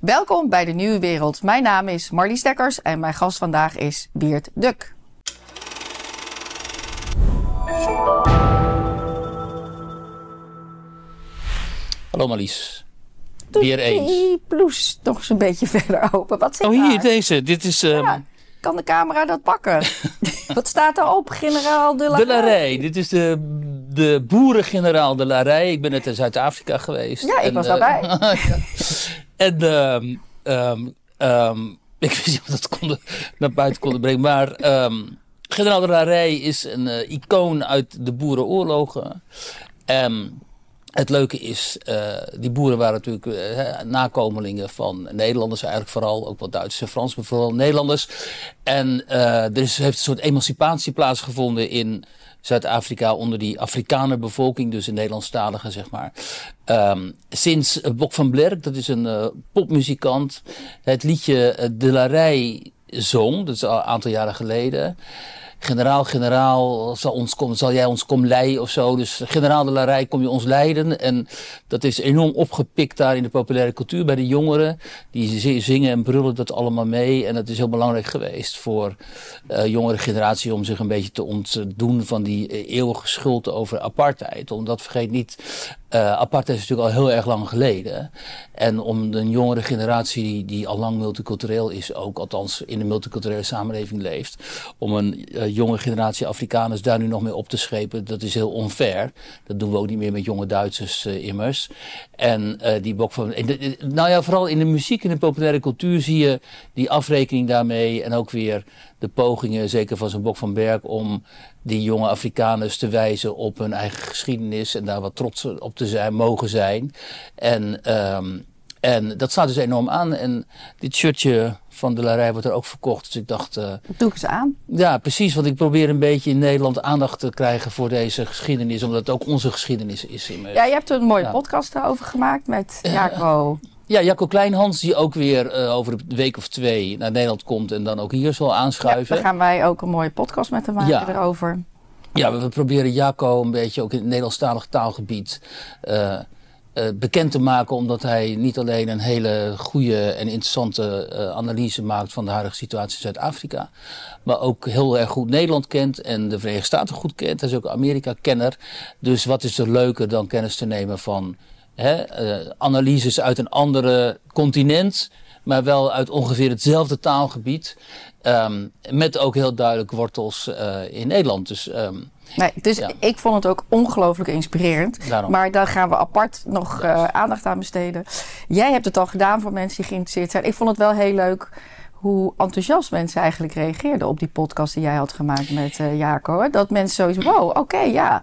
Welkom bij de Nieuwe Wereld. Mijn naam is Marlies Dekkers en mijn gast vandaag is Beert Duk. Hallo Marlies. Weer eens. Die blouse nog eens een beetje verder open. Wat zit Oh, hier, daar? deze. Dit is ehm, kan de camera dat pakken? Wat staat daarop? Generaal de la de Larij. Dit is de, de boerengeneraal de Larij. Ik ben net in Zuid-Afrika geweest. Ja, ik was daarbij. ja. En ehm, ehm, ehm, ik wist niet of dat naar buiten konden brengen. Maar generaal de Larij is een eh, icoon uit de boerenoorlogen. En het leuke is, eh, die boeren waren natuurlijk eh, nakomelingen van Nederlanders eigenlijk vooral. Ook wel Duitsers en Frans, maar vooral Nederlanders. En er is, heeft een soort emancipatie plaatsgevonden in Zuid-Afrika onder die Afrikanerbevolking, dus de Nederlandstaligen zeg maar. Ehm, sinds eh, Bok van Blerk, dat is een eh, popmuzikant, het liedje eh, De La Rij zong, dat is al een aantal jaren geleden. Generaal, generaal, zal, ons kom, zal jij ons kom leiden of zo. Dus generaal de Larij, kom je ons leiden. En dat is enorm opgepikt daar in de populaire cultuur bij de jongeren. Die zi- zingen en brullen dat allemaal mee. En het is heel belangrijk geweest voor eh jongere generatie om zich een beetje te ontdoen van die eh, eeuwige schuld over apartheid. Omdat vergeet niet, eh apartheid is natuurlijk al heel erg lang geleden. En om een jongere generatie die, die al lang multicultureel is, ook althans in een multiculturele samenleving leeft, om een eh, jonge generatie Afrikaners daar nu nog mee op te schepen, dat is heel onfair. Dat doen we ook niet meer met jonge Duitsers eh, immers. En die bok van. nou ja, vooral in de muziek en de populaire cultuur zie je die afrekening daarmee. En ook weer de pogingen, zeker van zo'n Bok van Berg, om die jonge Afrikaners te wijzen op hun eigen geschiedenis en daar wat trots op te zijn, mogen zijn. En, ehm, en dat staat dus enorm aan. En dit shirtje van de Larij wordt er ook verkocht. Dus ik dacht, eh, Doe ik eens aan. ja, precies. Want ik probeer een beetje in Nederland aandacht te krijgen voor deze geschiedenis, omdat het ook onze geschiedenis is. Ja, je hebt er een mooie Ja. podcast over gemaakt met Jaco. Ja, Jacco Kleinhans, die ook weer eh, over een week of twee naar Nederland komt en dan ook hier zal Ja, aanschuiven. daar gaan wij ook een mooie podcast met hem maken Ja. erover. Ja, we, we proberen Jacco een beetje ook in het Nederlandstalig taalgebied eh, eh, bekend te maken. Omdat hij niet alleen een hele goede en interessante analyse maakt van de huidige situatie in Zuid-Afrika. Maar ook heel erg goed Nederland kent en de Verenigde Staten goed kent. Hij is ook Amerika-kenner. Dus wat is er leuker dan kennis te nemen van hè, eh, analyses uit een andere continent. Maar wel uit ongeveer hetzelfde taalgebied. Ehm, met ook heel duidelijk wortels eh, in Nederland. Dus ehm, Nee, dus Ja. ik vond het ook ongelooflijk inspirerend. Daarom. Maar daar gaan we apart nog eh, aandacht aan besteden. Jij hebt het al gedaan voor mensen die geïnteresseerd zijn. Ik vond het wel heel leuk hoe enthousiast mensen eigenlijk reageerden op die podcast die jij had gemaakt met eh Jaco. hè. Dat mensen zoiets, wow, oké, ja.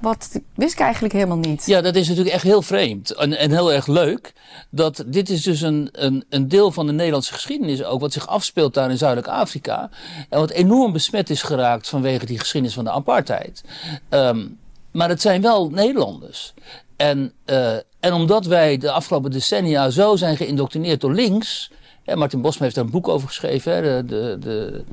Wat wist ik eigenlijk helemaal niet. Ja, dat is natuurlijk echt heel vreemd en, en heel erg leuk. Dat dit is dus een, een, een deel van de Nederlandse geschiedenis ook, wat zich afspeelt daar in Zuidelijk Afrika. En wat enorm besmet is geraakt vanwege die geschiedenis van de apartheid. Ehm, maar het zijn wel Nederlanders. En, eh, en omdat wij de afgelopen decennia zo zijn geïndoctrineerd door links. Martin Bosma heeft daar een boek over geschreven. Hè, de, de,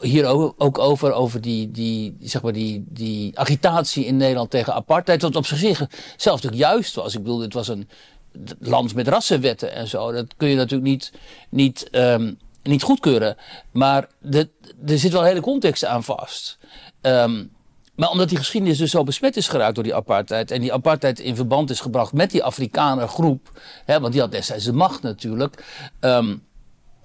hier ook, over, over die, die, zeg maar die, die agitatie in Nederland tegen apartheid. Wat op zich zelf natuurlijk juist was. Ik bedoel, dit was een land met rassenwetten en zo. Dat kun je natuurlijk niet, niet, ehm, niet goedkeuren. Maar de, er zit wel een hele context aan vast. Ehm, maar omdat die geschiedenis dus zo besmet is geraakt door die apartheid. En die apartheid in verband is gebracht met die Afrikanergroep. Hè, want die had destijds de macht natuurlijk. ehm,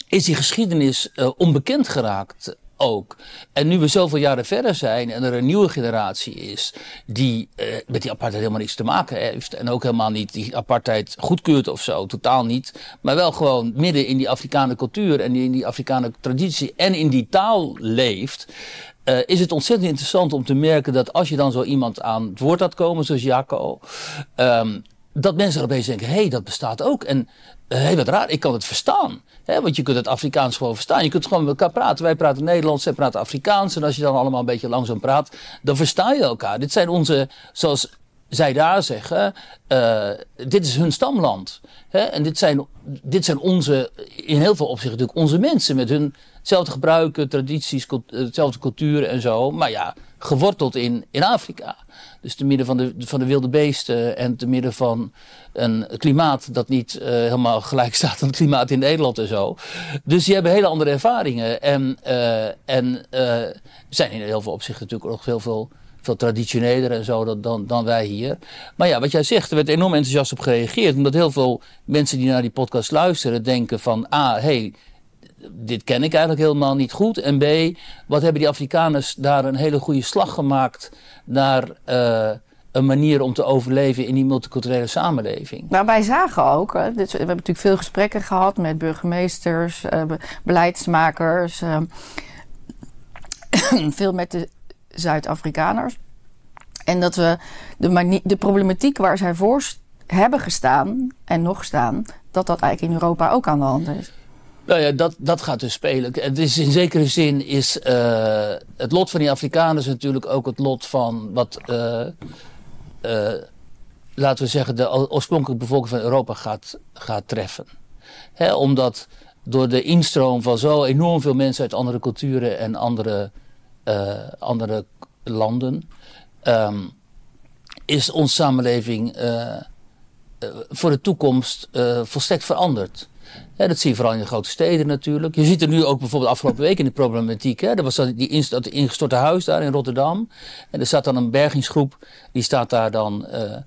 is die geschiedenis eh, onbekend geraakt ook. En nu we zoveel jaren verder zijn en er een nieuwe generatie is die eh, met die apartheid helemaal niets te maken heeft en ook helemaal niet die apartheid goedkeurt of zo, totaal niet, maar wel gewoon midden in die Afrikaanse cultuur en in die Afrikaanse traditie en in die taal leeft. eh, is het ontzettend interessant om te merken dat als je dan zo iemand aan het woord laat komen, zoals Jacco, ehm, dat mensen er opeens denken: hé, hey, dat bestaat ook. En hé, hey, wat raar, ik kan het verstaan. Want je kunt het Afrikaans gewoon verstaan. Je kunt gewoon met elkaar praten. Wij praten Nederlands, zij praten Afrikaans. En als je dan allemaal een beetje langzaam praat, dan versta je elkaar. Dit zijn onze, zoals zij daar zeggen, eh, dit is hun stamland. En dit zijn, dit zijn onze, in heel veel opzichten natuurlijk onze mensen met hun hetzelfde gebruiken, tradities, hetzelfde cultuur en zo. Maar ja, geworteld in, in Afrika. Dus te midden van de, van de wilde beesten en te midden van een klimaat dat niet uh, helemaal gelijk staat aan het klimaat in Nederland en zo. Dus die hebben hele andere ervaringen. En, uh, en zijn in heel veel opzichten natuurlijk nog heel veel, veel traditioneler en zo dan, dan, dan wij hier. Maar ja, wat jij zegt, er werd enorm enthousiast op gereageerd. Omdat heel veel mensen die naar die podcast luisteren denken van... Ah, hey, dit ken ik eigenlijk helemaal niet goed. En B, wat hebben die Afrikaners daar een hele goede slag gemaakt naar uh, een manier om te overleven in die multiculturele samenleving. Maar wij zagen ook, we hebben natuurlijk veel gesprekken gehad met burgemeesters, uh, beleidsmakers, uh, veel met de Zuid-Afrikaners. En dat we de, de problematiek waar zij voor hebben gestaan en nog staan, dat dat eigenlijk in Europa ook aan de hand is. Nou ja, dat, dat gaat dus spelen. Het is in zekere zin is uh, het lot van die Afrikaners natuurlijk ook het lot van wat, uh, uh, laten we zeggen, de oorspronkelijke bevolking van Europa gaat, gaat treffen. Hè, omdat door de instroom van zo enorm veel mensen uit andere culturen en andere, andere landen, um, is onze samenleving voor de toekomst volstrekt veranderd. Ja, dat zie je vooral in de grote steden natuurlijk. Je ziet er nu ook bijvoorbeeld afgelopen week in de problematiek. Hè. Er was dat, die dat ingestorte huis daar in Rotterdam. En er staat dan een bergingsgroep. Die staat daar dan uh,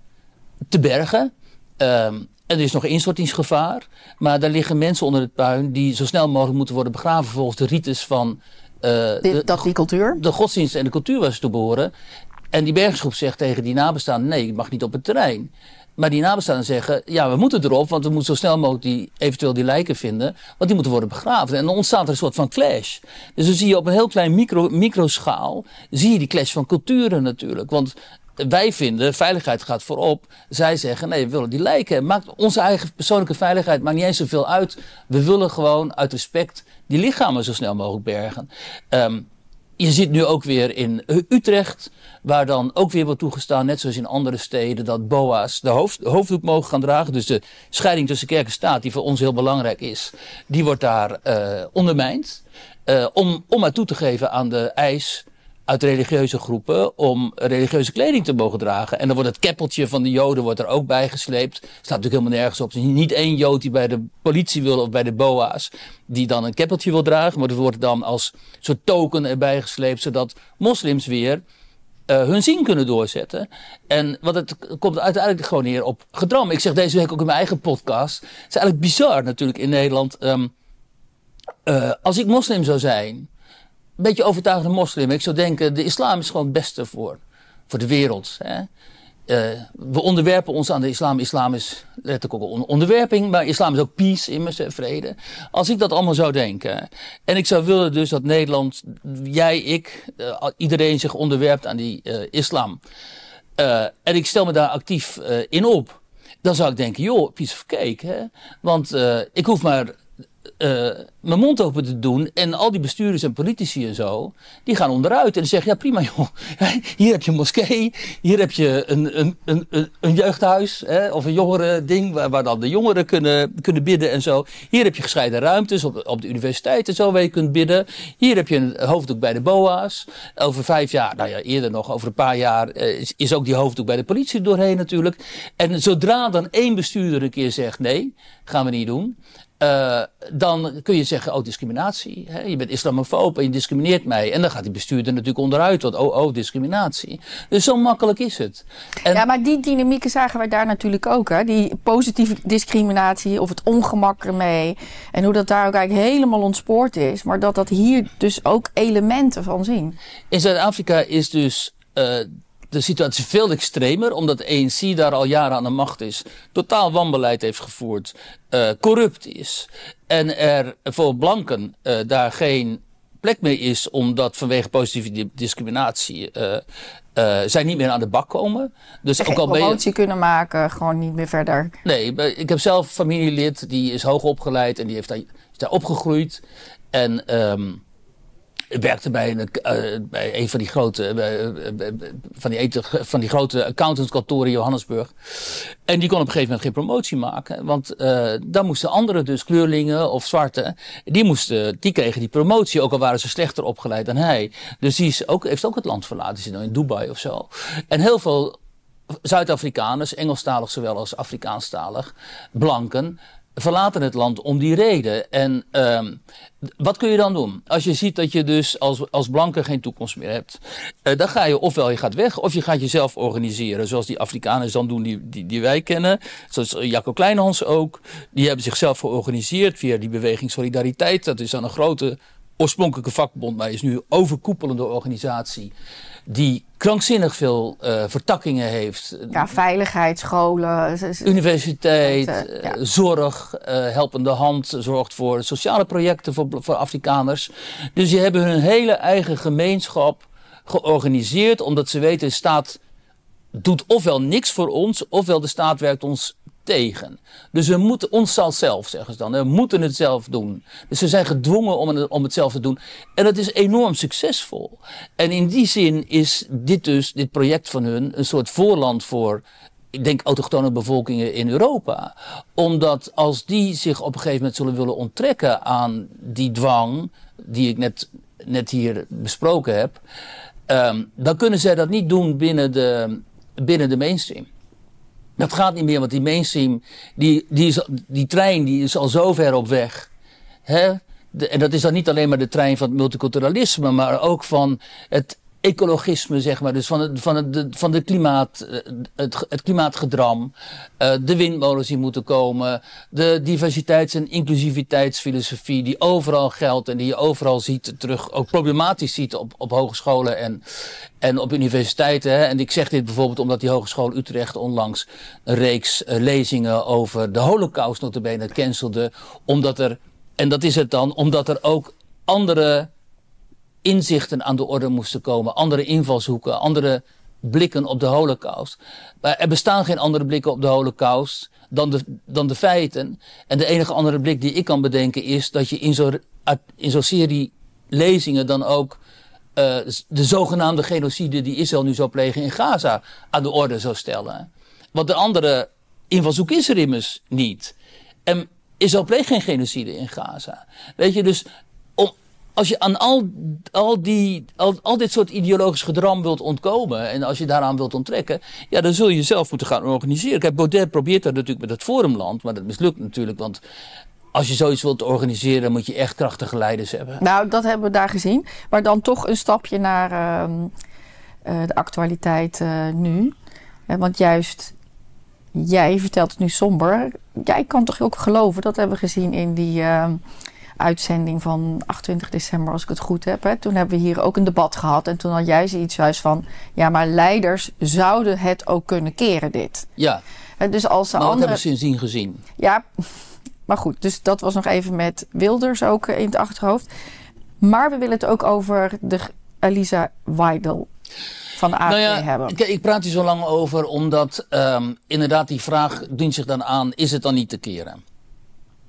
te bergen. Um, er is nog instortingsgevaar. Maar daar liggen mensen onder het puin die zo snel mogelijk moeten worden begraven volgens de rites van... Uh, die, dat die cultuur? De godsdienst en de cultuur waar ze toe behoren. En die bergingsgroep zegt tegen die nabestaanden: nee, het mag niet op het terrein. Maar die nabestaanden zeggen, ja, we moeten erop, want we moeten zo snel mogelijk die, eventueel die lijken vinden, want die moeten worden begraven. En dan ontstaat er een soort van clash. Dus dan zie je op een heel klein micro, microschaal, zie je die clash van culturen natuurlijk. Want wij vinden, veiligheid gaat voorop. Zij zeggen, nee, we willen die lijken. Maakt onze eigen persoonlijke veiligheid maakt niet eens zoveel uit. We willen gewoon uit respect die lichamen zo snel mogelijk bergen. Um, je zit nu ook weer in Utrecht, waar dan ook weer wordt toegestaan, net zoals in andere steden, dat BOA's de, hoofd, hoofddoek mogen gaan dragen. Dus de scheiding tussen kerk en staat, die voor ons heel belangrijk is, die wordt daar uh, ondermijnd. Uh, om, om maar toe te geven aan de eis uit religieuze groepen om religieuze kleding te mogen dragen. En dan wordt het keppeltje van de Joden wordt er ook bij gesleept. Staat natuurlijk helemaal nergens op. Niet één Jood die bij de politie wil of bij de BOA's die dan een keppeltje wil dragen. Maar dat wordt dan als soort token erbij gesleept, zodat moslims weer uh, hun zin kunnen doorzetten. En wat het komt uiteindelijk gewoon neer op gedram. Ik zeg deze week ook in mijn eigen podcast. Het is eigenlijk bizar natuurlijk in Nederland. Um, uh, als ik moslim zou zijn een beetje overtuigde moslim. Ik zou denken, de islam is gewoon het beste voor, voor de wereld. Hè? Uh, we onderwerpen ons aan de islam. Islam is letterlijk ook een onderwerping, maar islam is ook peace, immers, vrede. Als ik dat allemaal zou denken. En ik zou willen dus dat Nederland, jij, ik, uh, iedereen zich onderwerpt aan die uh, islam. en ik stel me daar actief in op. Dan zou ik denken, joh, piece of cake. Hè? Want ik hoef maar uh, mijn mond open te doen. En al die bestuurders en politici en zo, die gaan onderuit. En zeggen, ja prima joh, hier heb je een moskee, hier heb je een, een, een, een jeugdhuis hè, of een jongeren ding waar, waar, dan de jongeren kunnen, kunnen bidden en zo. Hier heb je gescheiden ruimtes op, op de universiteit en zo waar je kunt bidden. Hier heb je een hoofddoek bij de BOA's. Over vijf jaar, nou ja eerder nog, over een paar jaar uh, is, is ook die hoofddoek bij de politie doorheen natuurlijk. En zodra dan één bestuurder een keer zegt, nee, gaan we niet doen. Uh, dan kun je zeggen, oh, discriminatie. Hè? Je bent islamofoob en je discrimineert mij. En dan gaat die bestuurder natuurlijk onderuit, want oh, oh, discriminatie. Dus zo makkelijk is het. En ja, maar die dynamieken zagen wij daar natuurlijk ook. Hè? Die positieve discriminatie of het ongemak ermee. En hoe dat daar ook eigenlijk helemaal ontspoord is. Maar dat dat hier dus ook elementen van zien. In Zuid-Afrika is dus... Uh, de situatie veel extremer, omdat de ANC daar al jaren aan de macht is, totaal wanbeleid heeft gevoerd, uh, corrupt is. En er voor blanken uh, daar geen plek meer is, omdat vanwege positieve discriminatie uh, uh, zij niet meer aan de bak komen. Dus ook al promotie je... kunnen maken, gewoon niet meer verder. Nee, ik heb zelf familielid, die is hoog opgeleid en die heeft daar, is daar opgegroeid. En um, Werkte bij een, uh, bij een van die grote, uh, van, die, van die grote accountantskantoren in Johannesburg. En die kon op een gegeven moment geen promotie maken. Want dan moesten anderen, dus kleurlingen of zwarte, die, moesten, die kregen die promotie, ook al waren ze slechter opgeleid dan hij. Dus die is ook, heeft ook het land verlaten. Nou in Dubai of zo. En heel veel Zuid-Afrikaners, Engelstalig zowel als Afrikaanstalig, blanken, verlaten het land om die reden. En uh, wat kun je dan doen? Als je ziet dat je dus als, als blanke geen toekomst meer hebt. Uh, dan ga je ofwel je gaat weg, of je gaat jezelf organiseren. Zoals die Afrikaners dan doen die, die, die wij kennen. Zoals Jacco Kleinhans ook. Die hebben zichzelf georganiseerd via die beweging Solidariteit. Dat is dan een grote oorspronkelijke vakbond, maar is nu een overkoepelende organisatie die krankzinnig veel uh, vertakkingen heeft. Ja, veiligheid, scholen, universiteit, uh, ja. zorg, uh, helpende hand, zorgt voor sociale projecten voor, voor Afrikaners. Dus die hebben hun hele eigen gemeenschap georganiseerd, omdat ze weten, de staat doet ofwel niks voor ons, ofwel de staat werkt ons tegen. Dus we moeten ons zelf, zeggen ze dan. We moeten het zelf doen. Dus ze zijn gedwongen om het, om het zelf te doen. En dat is enorm succesvol. En in die zin is dit dus, dit project van hun, een soort voorland voor ik denk autochtone bevolkingen in Europa. Omdat als die zich op een gegeven moment zullen willen onttrekken aan die dwang die ik net, net hier besproken heb, um, dan kunnen zij dat niet doen binnen de, binnen de mainstream. Dat gaat niet meer, want die mainstream, die, die, is, die trein die is al zo ver op weg. Hè? en dat is dan niet alleen maar de trein van het multiculturalisme, maar ook van het ecologisme, zeg maar. Dus van het, van het, van de klimaat, eh, het, het klimaatgedram. Uh, de windmolens die moeten komen. De diversiteits- en inclusiviteitsfilosofie die overal geldt en die je overal ziet terug, ook problematisch ziet op, op hogescholen en, en op universiteiten. Hè. En ik zeg dit bijvoorbeeld omdat die Hogeschool Utrecht onlangs een reeks uh, lezingen over de holocaust notabene cancelde. Omdat er, en dat is het dan, omdat er ook andere inzichten aan de orde moesten komen, andere invalshoeken, andere blikken op de holocaust. Maar er bestaan geen andere blikken op de holocaust dan de, dan de feiten. En de enige andere blik die ik kan bedenken is dat je in zo'n in serie lezingen dan ook uh, de zogenaamde genocide die Israël nu zou plegen in Gaza aan de orde zou stellen. Want de andere invalshoek is er immers niet. En Israël pleegt geen genocide in Gaza. Weet je, dus als je aan al, al, die, al, al dit soort ideologisch gedram wilt ontkomen en als je daaraan wilt onttrekken, ja, dan zul je jezelf moeten gaan organiseren. Kijk, Baudet probeert dat natuurlijk met het Forumland, maar dat mislukt natuurlijk, want als je zoiets wilt organiseren, moet je echt krachtige leiders hebben. Nou, dat hebben we daar gezien. Maar dan toch een stapje naar uh, de actualiteit uh, nu. want juist jij vertelt het nu somber. Jij kan toch ook geloven, dat hebben we gezien in die. Uitzending van 28 december, als ik het goed heb. Hè. Toen hebben we hier ook een debat gehad. En toen had jij zoiets juist van... ja, maar leiders zouden het ook kunnen keren, dit. Ja. En dus als maar andere... hebben ze sindsdien gezien? Ja, maar goed. Dus dat was nog even met Wilders ook in het achterhoofd. Maar we willen het ook over de Elisa Weidel van de AFD nou ja, hebben. Kijk, ik praat hier zo lang over omdat um, inderdaad die vraag dient zich dan aan... is het dan niet te keren?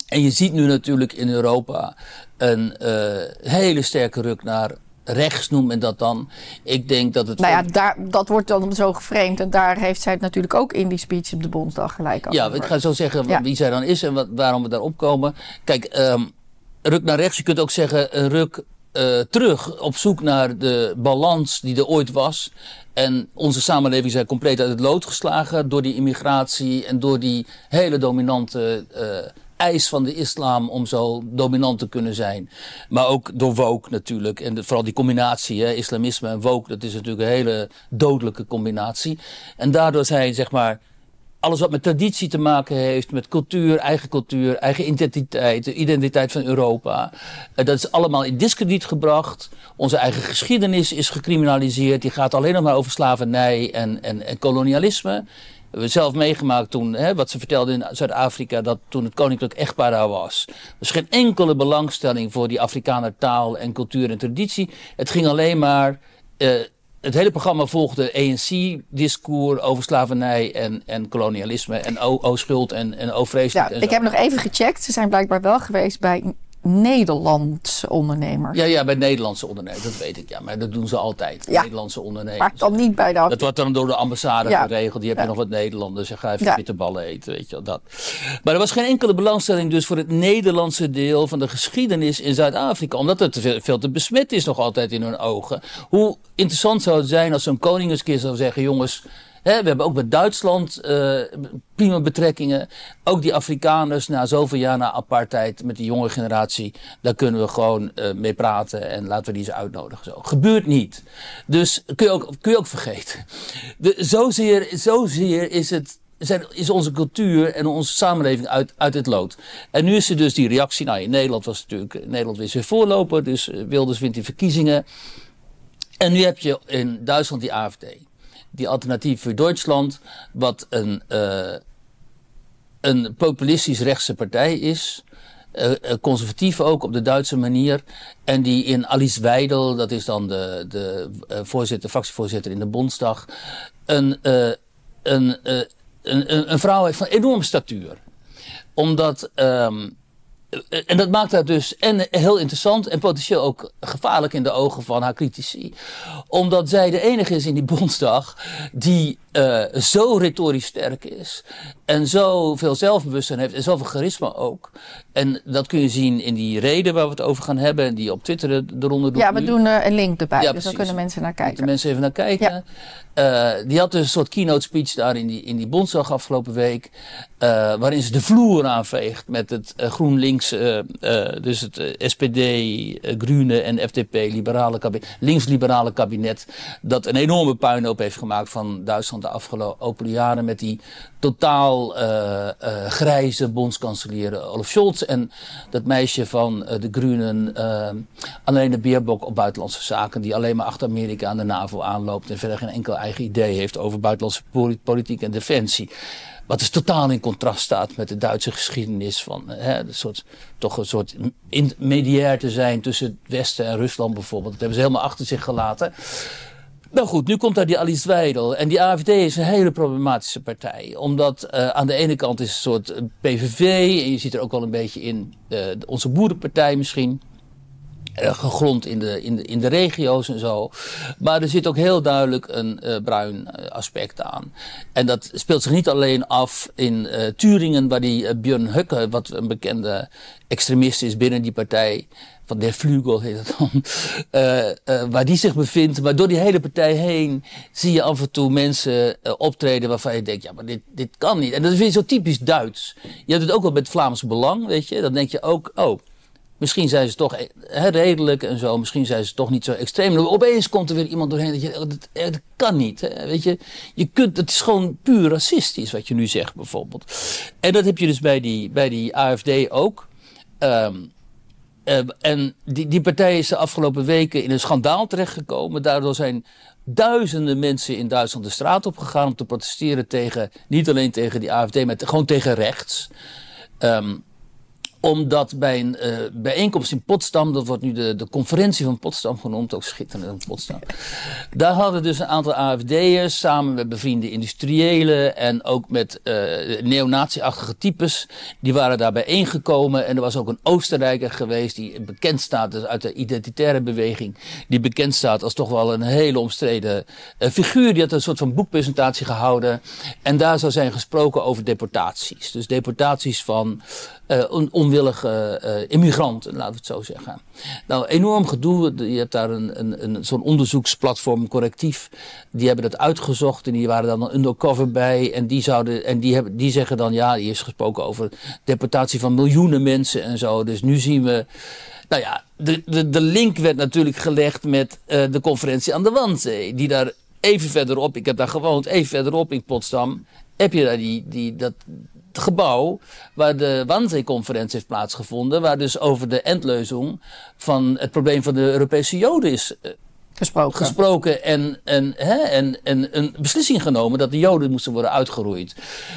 En je ziet nu natuurlijk in Europa een uh, hele sterke ruk naar rechts, noem men dat dan. Ik denk dat het. Nou ja, daar, dat wordt dan zo geframed. En daar heeft zij het natuurlijk ook in die speech op de Bondsdag gelijk over. Ja, ik ga zo zeggen wie zij dan is en wat, waarom we daarop komen. Kijk, um, ruk naar rechts, je kunt ook zeggen een ruk uh, terug op zoek naar de balans die er ooit was. En onze samenleving is compleet uit het lood geslagen door die immigratie en door die hele dominante uh, eis van de islam om zo dominant te kunnen zijn. Maar ook door woke natuurlijk. En vooral die combinatie, hè, islamisme en woke, dat is natuurlijk een hele dodelijke combinatie. En daardoor zijn, zeg maar, alles wat met traditie te maken heeft, met cultuur, eigen cultuur, eigen identiteit, de identiteit van Europa. Eh, dat is allemaal in discrediet gebracht. Onze eigen geschiedenis is gecriminaliseerd. Die gaat alleen nog maar over slavernij en, en, en kolonialisme we zelf meegemaakt toen, hè, wat ze vertelde in Zuid-Afrika, dat toen het koninklijk echtpaar daar was. Er was geen enkele belangstelling voor die Afrikaner taal en cultuur en traditie. Het ging alleen maar. Uh, het hele programma volgde ANC-discours over slavernij en, en kolonialisme en o-schuld en, en o-vrees. Ja, ik heb nog even gecheckt. Ze zijn blijkbaar wel geweest bij Nederlandse ondernemers. Ja, ja, bij Nederlandse ondernemers, dat weet ik. Ja, maar dat doen ze altijd. Ja. Nederlandse ondernemers. Maar dan niet bij de Dat wordt dan door de ambassade Ja. geregeld. Die heb je nog wat Nederlanders. En ga even bitterballen eten, weet je wel, dat. Maar er was geen enkele belangstelling dus voor het Nederlandse deel van de geschiedenis in Zuid-Afrika. Omdat het veel, veel te besmet is nog altijd in hun ogen. Hoe interessant zou het zijn als zo'n koning eens een keer zou zeggen... jongens, we hebben ook met Duitsland eh, prima betrekkingen. Ook die Afrikaners na zoveel jaar na apartheid met die jonge generatie... daar kunnen we gewoon eh, mee praten en laten we die eens uitnodigen. Zo. Gebeurt niet. Dus kun je ook, kun je ook vergeten. De, zozeer, is het is onze cultuur en onze samenleving uit, uit het lood. En nu is er dus die reactie. Nou, in Nederland was natuurlijk. Nederland is weer voorloper, dus eh, Wilders wint die verkiezingen. En nu heb je in Duitsland die AFD. Die Alternatief voor Duitsland, wat een, eh, een populistisch rechtse partij is. eh, conservatief ook op de Duitse manier. En die in Alice Weidel, dat is dan de, de voorzitter, fractievoorzitter in de Bondsdag, een, een, een, een, vrouw heeft van enorme statuur. Omdat. ehm, eh, en dat maakt haar dus en heel interessant en potentieel ook gevaarlijk in de ogen van haar critici. Omdat zij de enige is in die Bondsdag die eh, zo retorisch sterk is. En zoveel zelfbewustzijn heeft en zoveel charisma ook. En dat kun je zien in die reden waar we het over gaan hebben. En die op Twitter de, de ronde doet Ja, we nu. doen eh, een link erbij, Ja, dus dan precies. kunnen mensen naar kijken. mensen even naar kijken. Eh, die had dus een soort keynote speech daar in die, in die Bondsdag afgelopen week. waarin ze de vloer aanveegt met het GroenLinks, dus het SPD, Groene en FDP, liberale kabinet, links-liberale kabinet. Dat een enorme puinhoop heeft gemaakt van Duitsland de afgelopen jaren. Met die totaal eh, eh, grijze bondskanselier Olaf Scholz. En dat meisje van eh, de Groenen, alleen de Beerbok op buitenlandse zaken. Die alleen maar achter Amerika aan de NAVO aanloopt. En verder geen enkel eigen idee heeft over buitenlandse poli- politiek en defensie. Wat dus totaal in contrast staat met de Duitse geschiedenis van hè, een soort, toch een soort intermediair te zijn tussen het Westen en Rusland bijvoorbeeld. Dat hebben ze helemaal achter zich gelaten. Nou goed, nu komt daar die Alice Weidel. En die AFD is een hele problematische partij. Omdat eh, aan de ene kant is het een soort eh, PVV. En je ziet er ook wel een beetje in eh, onze boerenpartij misschien. Eh, gegrond in de, in, de, in de regio's en zo. Maar er zit ook heel duidelijk een eh, bruin eh, aspect aan. En dat speelt zich niet alleen af in eh Turingen, waar die Björn Hukke, wat een bekende extremist is binnen die partij, van Der Flügel heet het dan, waar die zich bevindt. Maar door die hele partij heen zie je af en toe mensen optreden waarvan je denkt, ja, maar dit, dit kan niet. En dat is weer zo typisch Duits. Je hebt het ook wel met Vlaams Belang, weet je. Dan denk je ook, oh, Misschien zijn ze toch redelijk en zo. Misschien zijn ze toch niet zo extreem. Opeens komt er weer iemand doorheen. Dat, je, oh, dat, eh, dat kan niet. Weet je, je kunt, het is gewoon puur racistisch wat je nu zegt bijvoorbeeld. En dat heb je dus bij die, bij die AFD ook. Ehm, eh, en die, die partij is de afgelopen weken in een schandaal terechtgekomen. Daardoor zijn duizenden mensen in Duitsland de straat op gegaan om te protesteren tegen, niet alleen tegen die AFD, maar gewoon tegen rechts. Ehm, omdat bij een eh, bijeenkomst in Potsdam, dat wordt nu de, de conferentie van Potsdam genoemd, ook schitterend in Potsdam. Daar hadden dus een aantal AFD'ers samen met bevriende industriëlen en ook met eh neonazi-achtige types, die waren daar bijeengekomen. En er was ook een Oostenrijker geweest die bekend staat, dus uit de identitaire beweging, die bekend staat als toch wel een hele omstreden eh, figuur. Die had een soort van boekpresentatie gehouden. En daar zou zijn gesproken over deportaties. Dus deportaties van eh, on- onwillige eh, immigranten, laten we het zo zeggen. Nou, enorm gedoe. Je hebt daar een, een, een, zo'n onderzoeksplatform correctief. Die hebben dat uitgezocht en die waren dan undercover bij. En die, zouden, en die, hebben, die zeggen dan, ja, die is gesproken over deportatie van miljoenen mensen en zo. Dus nu zien we. Nou ja, de, de, de link werd natuurlijk gelegd met eh, de conferentie aan de Wandzee. Die daar even verderop, ik heb daar gewoond, even verderop in Potsdam. Heb je daar die, die, dat, gebouw waar de Wannsee-conferentie heeft plaatsgevonden. Waar dus over de endleuzing van het probleem van de Europese Joden is eh, Gesproken. gesproken en, en, hè, en, en een beslissing genomen dat de Joden moesten worden uitgeroeid.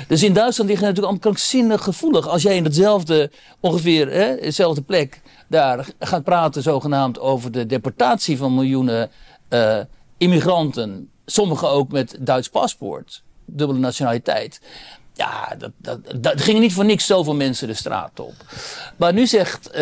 Dus in Duitsland liggen natuurlijk allemaal krankzinnig gevoelig. Als jij in hetzelfde, ongeveer hè, dezelfde plek, daar gaat praten zogenaamd over de deportatie van miljoenen eh, immigranten. Sommigen ook met Duits paspoort, dubbele nationaliteit. Ja, dat, dat, dat gingen niet voor niks zoveel mensen de straat op. Maar nu zegt uh,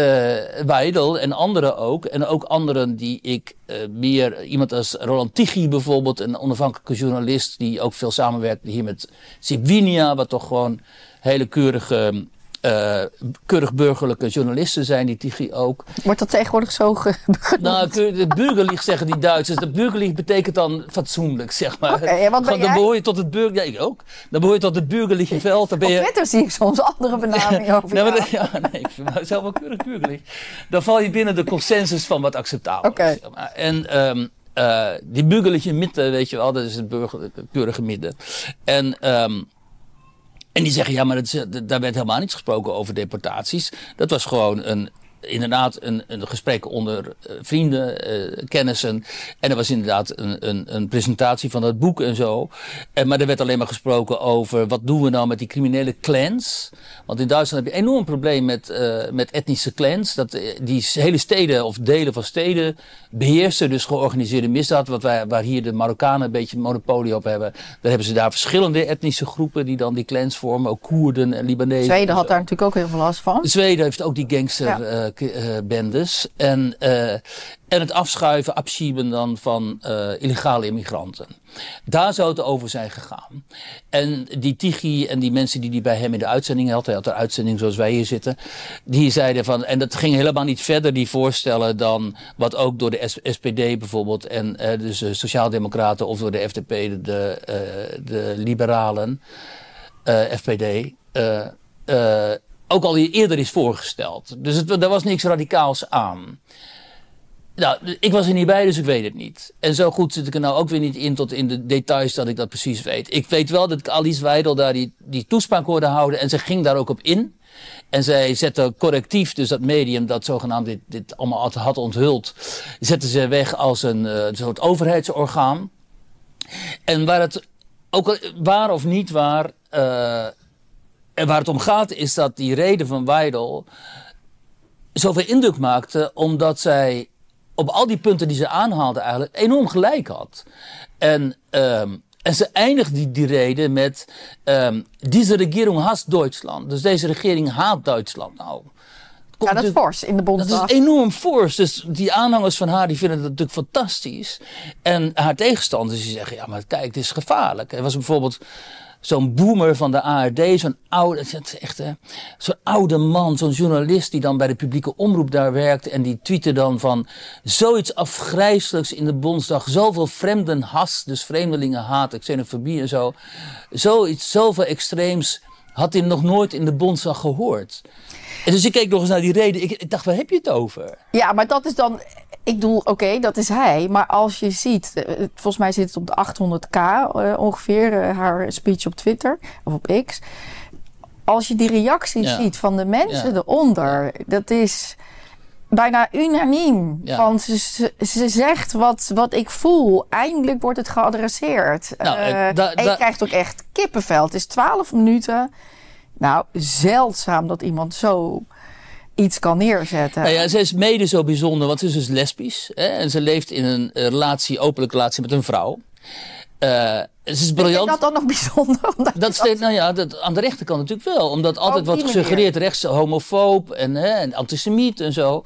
Weidel en anderen ook, en ook anderen die ik uh, meer, iemand als Roland Tichy bijvoorbeeld, een onafhankelijke journalist die ook veel samenwerkt hier met Sibwinia, wat toch gewoon hele keurige uh, keurig burgerlijke journalisten zijn, die Tigri ook. Wordt dat tegenwoordig zo ge Nou, de zeggen die Duitsers. De burgerlicht betekent dan fatsoenlijk, zeg maar. Okay, want dan jij... behoor je tot het burger... Ja, ik ook. Dan behoor je tot het burgerlijke veld. Dan ben je... Op Twitter zie ik soms andere benamingen over nee, maar Ja, nee, ik vind mezelf wel keurig burgerlicht. Dan val je binnen de consensus van wat acceptabel okay. is. Zeg maar. En... Um, uh, die burgerlijke midden, weet je wel, dat is het keurige midden. En... Um, en die zeggen, ja, maar dat, daar werd helemaal niet gesproken over deportaties. Dat was gewoon een, inderdaad een, een gesprek onder uh, vrienden, uh, kennissen. En er was inderdaad een, een, een, presentatie van dat boek en zo. En, maar er werd alleen maar gesproken over wat doen we nou met die criminele clans. Want in Duitsland heb je een enorm probleem met, uh, met etnische clans. Dat die hele steden of delen van steden beheersen dus georganiseerde misdaad. Wat wij, waar hier de Marokkanen een beetje monopolie op hebben. Daar hebben ze daar verschillende etnische groepen die dan die clans vormen. Ook Koerden en Libanezen. Zweden had daar natuurlijk ook heel veel last van. Zweden heeft ook die gangster... Ja uh, bendes. En, uh, en het afschuiven, abschieben dan van illegale immigranten. Daar zou het over zijn gegaan. En die Tiggy en die mensen die die bij hem in de uitzending had, hij had een uitzending zoals wij hier zitten, die zeiden van, en dat ging helemaal niet verder, die voorstellen, dan wat ook door de SPD bijvoorbeeld, en dus de Sociaaldemocraten of door de FDP, de, de Liberalen, FPD, ook al eerder is voorgesteld. Dus het, er was niks radicaals aan. Nou, ik was er niet bij, dus ik weet het niet. En zo goed zit ik er nou ook weer niet in tot in de details dat ik dat precies weet. Ik weet wel dat ik Alice Weidel daar die, die toespraak hoorde houden en ze ging daar ook op in. En zij zette correctief, dus dat medium dat zogenaamd dit, dit allemaal had onthuld, zette ze weg als een uh, soort overheidsorgaan. En waar het, ook waar of niet waar, uh, en waar het om gaat is dat die reden van Weidel zoveel indruk maakte omdat zij op al die punten die ze aanhaalde eigenlijk enorm gelijk had. En, um, en ze eindigde die, die reden met um, deze regering haat Duitsland. Dus deze regering haat Duitsland. Nou, ja, dat is fors in de Bondsdag. Dat is enorm fors. Dus die aanhangers van haar die vinden dat natuurlijk fantastisch. En haar tegenstanders die zeggen, ja maar kijk, het is gevaarlijk. Er was bijvoorbeeld zo'n boomer van de ARD, zo'n oude, echt, zo'n oude man, zo'n journalist die dan bij de publieke omroep daar werkt en die tweette dan van zoiets afgrijselijks in de Bondsdag, zoveel fremdenhass, dus vreemdelingenhaat, xenofobie en zo, zoiets, zoveel extreems had hij nog nooit in de Bondsdag gehoord. En dus ik keek nog eens naar die reden. Ik, ik dacht, waar heb je het over? Ja, maar dat is dan. Ik bedoel, oké, okay, dat is hij. Maar als je ziet, volgens mij zit het op de 800k uh, ongeveer, uh, haar speech op Twitter of op X. Als je die reacties ja. ziet van de mensen ja. eronder, dat is bijna unaniem. Ja. Want ze, ze, zegt wat, wat ik voel. Eindelijk wordt het geadresseerd. Nou, uh, da, en je krijgt ook echt kippenvel. Het is 12 minuten. Nou, zeldzaam dat iemand zo iets kan neerzetten. Nou ja, ze is mede zo bijzonder, want ze is dus lesbisch. Hè? En ze leeft in een relatie, openlijke relatie met een vrouw. Uh, ze is briljant. Is dat dan nog bijzonder? Dat steekt, nou ja, dat, aan de rechterkant natuurlijk wel. Omdat altijd wordt gesuggereerd rechts homofoob en, hè, en antisemiet en zo.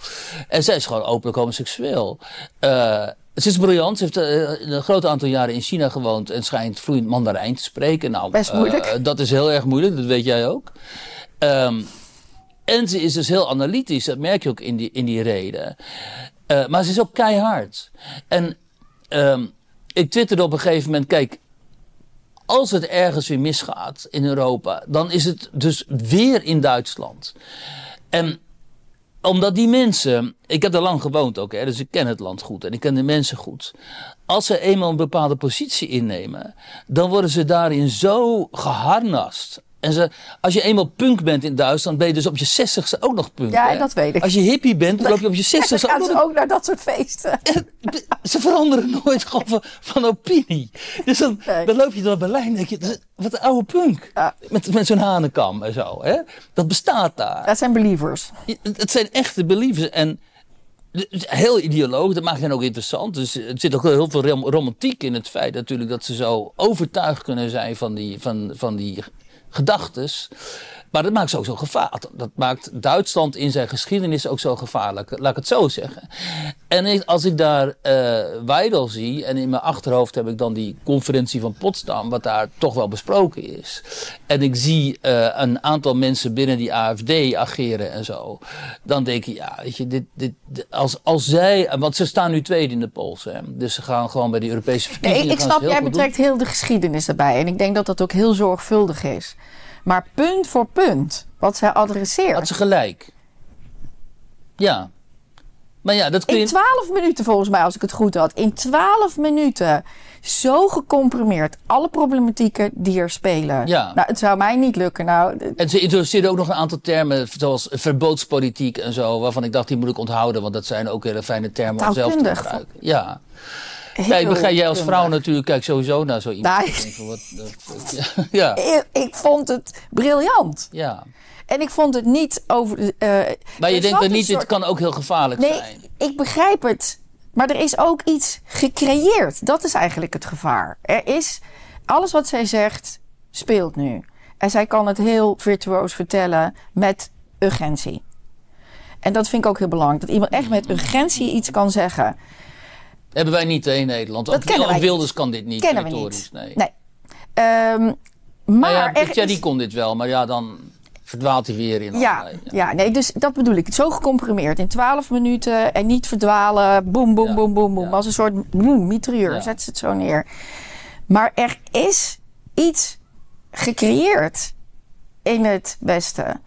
En zij is gewoon openlijk homoseksueel. Uh, ze is briljant. Ze heeft uh, een groot aantal jaren in China gewoond en schijnt vloeiend Mandarijn te spreken. Nou, Best moeilijk. Uh, dat is heel erg moeilijk, dat weet jij ook. Um, en ze is dus heel analytisch, dat merk je ook in die, in die reden. Maar ze is ook keihard. En um, ik twitterde op een gegeven moment, kijk, als het ergens weer misgaat in Europa, dan is het dus weer in Duitsland. En omdat die mensen, ik heb er lang gewoond ook, hè, dus ik ken het land goed en ik ken de mensen goed. Als ze eenmaal een bepaalde positie innemen, dan worden ze daarin zo geharnast. En ze, als je eenmaal punk bent in Duitsland, ben je dus op je zestigste ook nog punk. Ja, hè? dat weet ik. Als je hippie bent, dan loop je op je zestigste ook nog... nog... ook naar dat soort feesten. ze veranderen nooit gewoon van, van opinie. Dus dan, nee. dan loop je door Berlijn en denk je, wat een oude punk. Ja. Met, met zo'n hanenkam en zo. Hè? Dat bestaat daar. Dat zijn believers. Het zijn echte believers. En heel ideoloog, dat maakt hen ook interessant. Dus er zit ook heel veel romantiek in het feit natuurlijk dat ze zo overtuigd kunnen zijn van die, van, van die gedachtes. Maar dat maakt ze ook zo gevaarlijk. Dat maakt Duitsland in zijn geschiedenis ook zo gevaarlijk. Laat ik het zo zeggen. En als ik daar uh, Weidel zie. En in mijn achterhoofd heb ik dan die conferentie van Potsdam. Wat daar toch wel besproken is. En ik zie uh, een aantal mensen binnen die AFD ageren en zo. Dan denk ik, ja, weet je, dit, dit, als, als zij. Want ze staan nu tweede in de polls. Hè, dus ze gaan gewoon bij die Europese verkiezingen. Nee, ik, ik snap, jij betrekt heel de geschiedenis erbij. En ik denk dat dat ook heel zorgvuldig is. Maar punt voor punt, wat zij adresseert. Had ze gelijk. Ja. Maar ja, dat kun je... In twaalf minuten volgens mij, als ik het goed had. In twaalf minuten zo gecomprimeerd alle problematieken die er spelen. Ja. Nou, het zou mij niet lukken. Nou, en ze introduceerde ook nog een aantal termen, zoals verboodspolitiek en zo, waarvan ik dacht, die moet ik onthouden, want dat zijn ook hele fijne termen om zelf te gebruiken. Ja. Kijk, begrijp jij als vrouw natuurlijk, kijk sowieso naar zo iemand. Nee. Wat, ja. Ik, ik, vond het briljant. Ja. En ik vond het niet over. Uh, maar je denkt dat niet, dit kan ook heel gevaarlijk nee, zijn. Nee, ik begrijp het. Maar er is ook iets gecreëerd. Dat is eigenlijk het gevaar. Er is alles wat zij zegt, speelt nu. En zij kan het heel virtuoos vertellen met urgentie. En dat vind ik ook heel belangrijk. Dat iemand echt met urgentie iets kan zeggen. Hebben wij niet in Nederland. Dat kennen wij Wilders kan dit niet. Kennen we niet. Nee. nee. Um, maar nou ja, Thierry kon dit wel, maar ja, dan verdwaalt hij weer in. Ja, ja, nee, dus dat bedoel ik. Zo gecomprimeerd in 12 minuten en niet verdwalen. Boem, boem, boem, boem, boem. Als een soort boem. Zet ze het zo neer. Maar er is iets gecreëerd in het Westen.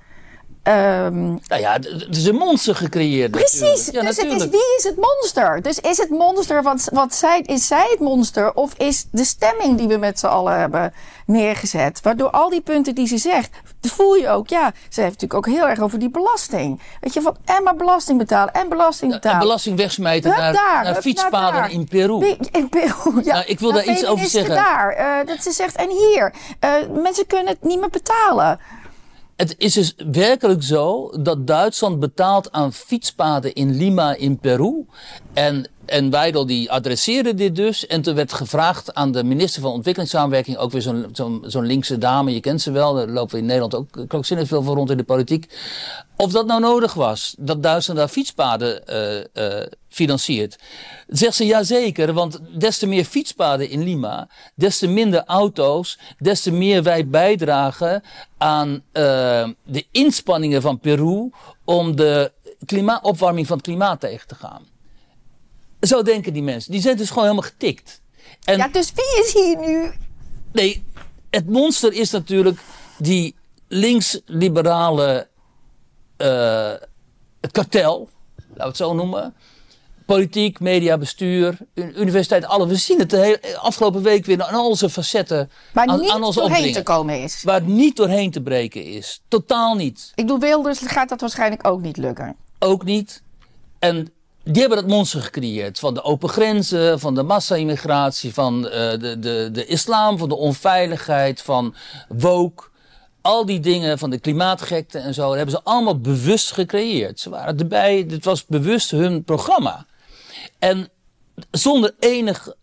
Um, nou ja, het is een monster gecreëerd. Precies. Ja, dus het is, wie is het monster? Dus is het monster wat, wat zij, is zij het monster? Of is de stemming die we met z'n allen hebben neergezet? Waardoor al die punten die ze zegt, voel je ook. Ja, ze heeft natuurlijk ook heel erg over die belasting. Weet je, van en maar belasting betalen en belasting betalen. En belasting wegsmijten naar, daar, naar fietspaden in Peru. In Peru, ja. Nou, ik wil daar iets over zeggen. daar. Uh, dat ze zegt, en hier. Uh, mensen kunnen het niet meer betalen. Het is dus werkelijk zo dat Duitsland betaalt aan fietspaden in Lima in Peru. En, en Weidel die adresseerde dit dus. En toen werd gevraagd aan de minister van Ontwikkelingssamenwerking, ook weer zo'n zo'n linkse dame, je kent ze wel, daar lopen we in Nederland ook krankzinnig veel voor rond in de politiek. Of dat nou nodig was, dat Duitsland daar fietspaden uh, financiert. Zegt ze ja zeker, want des te meer fietspaden in Lima, des te minder auto's, des te meer wij bijdragen aan uh, de inspanningen van Peru om de klimaat, opwarming van het klimaat tegen te gaan. Zo denken die mensen. Die zijn dus gewoon helemaal getikt. En, ja, dus wie is hier nu? Nee, het monster is natuurlijk die links-liberale uh, kartel, laten we het zo noemen. Politiek, media, bestuur, universiteit, alles. We zien het de hele, afgelopen week weer aan al zijn facetten. Waar aan, niet aan onze doorheen te komen is. Waar het niet doorheen te breken is. Totaal niet. Ik bedoel, Wilders gaat dat waarschijnlijk ook niet lukken. Ook niet. En die hebben dat monster gecreëerd. Van de open grenzen, van de massa-immigratie, van uh, de, de, de islam, van de onveiligheid, van woke al die dingen van de klimaatgekte en zo, hebben ze allemaal bewust gecreëerd. Ze waren erbij, dit was bewust hun programma. En zonder enig,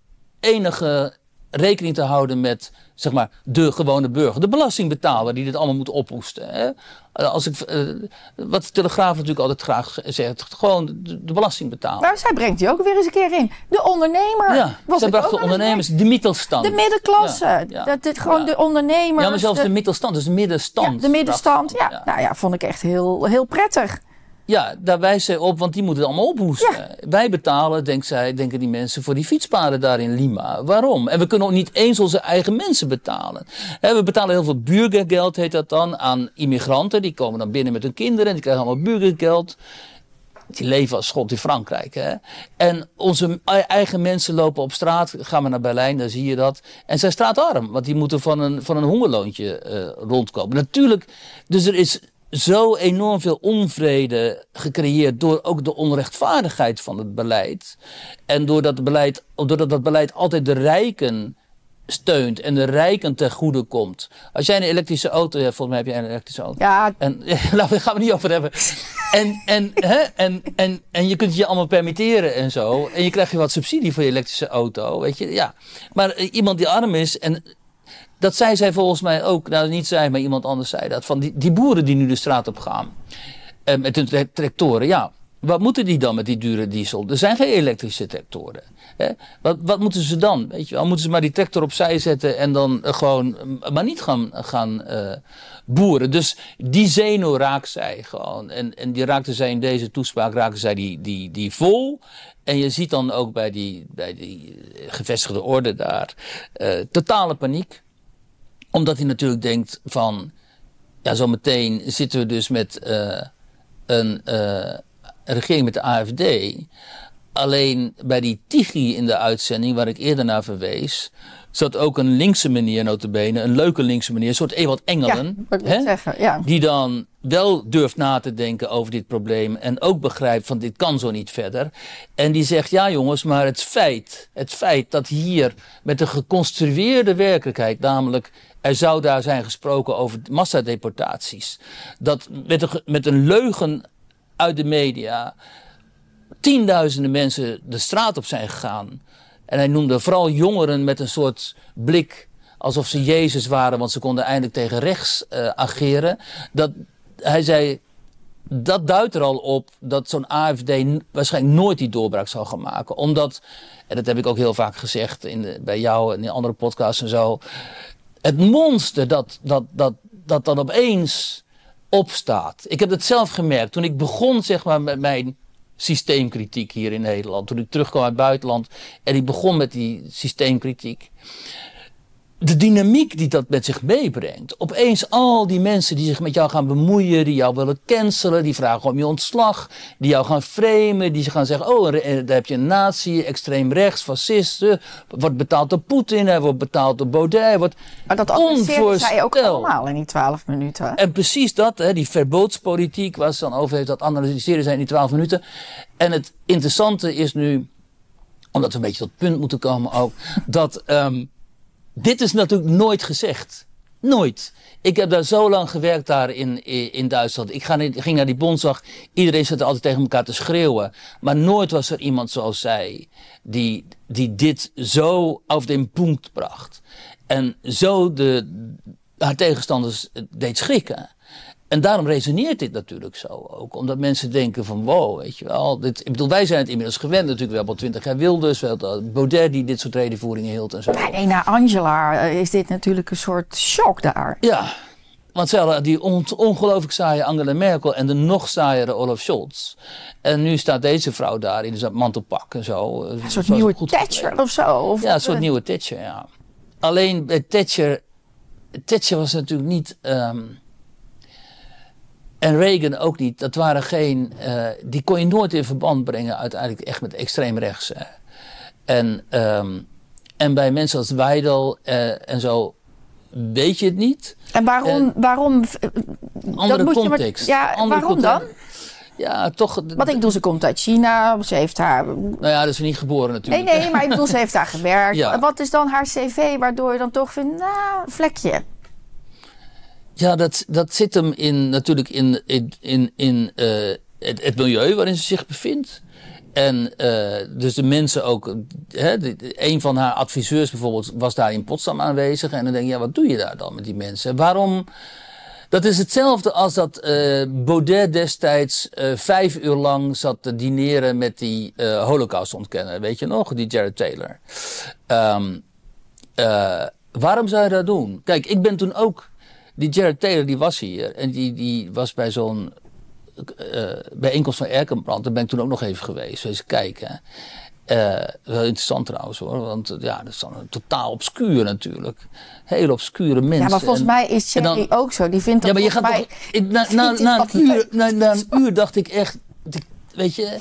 enige rekening te houden met zeg maar, de gewone burger, de belastingbetaler die dit allemaal moet ophoesten. Hè? Als ik, uh, wat de Telegraaf natuurlijk altijd graag zegt, gewoon de, de belastingbetaler. Maar zij brengt die ook weer eens een keer in. De ondernemer. Ja, was zij bracht de ondernemers, de middelstand. De middenklasse. Ja, ja, dat dit gewoon de ondernemers. Ja, maar zelfs de, de middelstand, dus de middenstand. de middenstand, ja, Nou ja, vond ik echt heel, heel prettig. Ja, daar wijst zij op, want die moeten het allemaal ophoesten. Wij betalen, denkt zij, denken die mensen, voor die fietspaden daar in Lima. Waarom? En we kunnen ook niet eens onze eigen mensen betalen. we betalen heel veel burgergeld, heet dat dan, aan immigranten. Die komen dan binnen met hun kinderen en die krijgen allemaal burgergeld. Die leven als schot in Frankrijk. Hè? En onze eigen mensen lopen op straat. Gaan we naar Berlijn, dan zie je dat. En zijn straatarm, want die moeten van een, van een hongerloontje uh, rondkomen. Natuurlijk, dus er is zo enorm veel onvrede gecreëerd door ook de onrechtvaardigheid van het beleid. En doordat, het beleid, doordat dat beleid altijd de rijken steunt en de rijken ten goede komt. Als jij een elektrische auto hebt, volgens mij heb jij een elektrische auto. Ja. En daar gaan we niet over hebben. En, en, hè, en, en, en je kunt je allemaal permitteren en zo. En je krijgt je wat subsidie voor je elektrische auto, weet je. Ja. Maar iemand die arm is en dat zei zij volgens mij ook, nou niet zij, maar iemand anders zei dat. Van die, die boeren die nu de straat op gaan. Eh, met hun tra- tractoren, ja. Wat moeten die dan met die dure diesel? Er zijn geen elektrische tractoren. Hè? Wat, wat moeten ze dan? Weet je wel? Moeten ze maar die tractor opzij zetten en dan eh, gewoon, eh, maar niet gaan, gaan boeren. Dus die zenuw raakt zij gewoon. En, en die raakte zij in deze toespraak, raakte zij die, die, die vol. En je ziet dan ook bij die, bij die gevestigde orde daar totale paniek omdat hij natuurlijk denkt van, ja, zometeen zitten we dus met eh, een, eh, een regering met de AFD. Alleen bij die Tigri in de uitzending, waar ik eerder naar verwees, zat ook een linkse meneer, notabene, een leuke linkse meneer, een soort Ewald Ja, Engelen. ik hè? zeggen. Ja. Die dan wel durft na te denken over dit probleem. En ook begrijpt van dit kan zo niet verder. En die zegt ja jongens, maar het feit, het feit dat hier met een geconstrueerde werkelijkheid, namelijk er zou daar zijn gesproken over massadeportaties. Dat met een, met een leugen uit de media tienduizenden mensen de straat op zijn gegaan. En hij noemde vooral jongeren met een soort blik alsof ze Jezus waren, want ze konden eindelijk tegen rechts eh, ageren. Dat, hij zei, dat duidt er al op dat zo'n AFD waarschijnlijk nooit die doorbraak zal gaan maken. Omdat, en dat heb ik ook heel vaak gezegd in bij jou en in andere podcasts en zo. Het monster dat, dat, dat, dat dan opeens opstaat. Ik heb het zelf gemerkt toen ik begon zeg maar, met mijn systeemkritiek hier in Nederland. Toen ik terugkwam uit het buitenland en ik begon met die systeemkritiek de dynamiek die dat met zich meebrengt. Opeens al die mensen die zich met jou gaan bemoeien, die jou willen cancelen, die vragen om je ontslag, die jou gaan framen, die ze gaan zeggen: Oh, daar heb je een nazi, extreem rechts, fascisten, wordt betaald door Poetin, hij wordt betaald door Baudet. hij Wordt Maar dat adresseerde zij ook allemaal in die twaalf minuten. En precies dat, hè, die verboodspolitiek, waar ze dan over heeft, dat analyseren zijn in die twaalf minuten. En het interessante is nu, omdat we een beetje tot punt moeten komen ook, dat ehm, dit is natuurlijk nooit gezegd. Nooit. Ik heb daar zo lang gewerkt daar in, in Duitsland. Ik ging naar die Bondsdag. Iedereen zat altijd tegen elkaar te schreeuwen. Maar nooit was er iemand zoals zij die, die dit zo auf den punkt bracht. En zo de, haar tegenstanders deed schrikken. En daarom resoneert dit natuurlijk zo ook. Omdat mensen denken van wow, weet je wel. Dit, ik bedoel, wij zijn het inmiddels gewend natuurlijk. We hebben al twintig jaar Wilders. We hadden Baudet die dit soort redenvoeringen hield en zo. Nee, naar Angela eh, is dit natuurlijk een soort shock daar. Ja, want ze hadden die on ongelooflijk saaie Angela Merkel en de nog saaiere Olaf Scholz. En nu staat deze vrouw daar in zijn mantelpak en zo. Een soort nieuwe Thatcher of zo. Of, Ja, een soort eh, nieuwe Thatcher, ja. Alleen bij Thatcher, Thatcher was natuurlijk niet, ehm, en Reagan ook niet, dat waren geen, eh, die kon je nooit in verband brengen uiteindelijk echt met extreem rechts. hè. En, ehm, en bij mensen als Weidel eh, en zo weet je het niet. En waarom... waarom eh, Andere dat maar- context. ja, Andere waarom context. dan? Ja, toch. Want ik bedoel, ze komt uit China. Ze heeft haar... Nou ja, dat is niet geboren Nee, natuurlijk. nee, maar ik bedoel, ze heeft daar gewerkt. Ja. Wat is dan haar cv waardoor je dan toch vindt, nou, vlekje. Ja, dat, dat zit hem in, natuurlijk in, in, in, eh, het, milieu waarin ze zich bevindt. En eh, dus de mensen ook. Hè, een van haar adviseurs bijvoorbeeld was daar in Potsdam aanwezig. En dan denk je, ja, wat doe je daar dan met die mensen? Waarom? Dat is hetzelfde als dat eh, Baudet destijds vijf uur lang zat te dineren met die eh Holocaust-ontkenner. Weet je nog? Die Jared Taylor. Ehm, eh, waarom zou je dat doen? Kijk, ik ben toen ook. Die Jared Taylor die was hier. En die, die was bij zo'n eh, bijeenkomst van Erkenbrand. Daar ben ik toen ook nog even geweest. Eens kijken. Eh, wel interessant trouwens hoor. Want eh, ja, dat is dan een totaal obscuur natuurlijk. Hele obscure mensen. Ja, maar volgens En- mij is dan- ook zo. Die vindt dat ja, maar je gaat toch, na, na, na, een uur, na, na een uur dacht ik echt, weet je,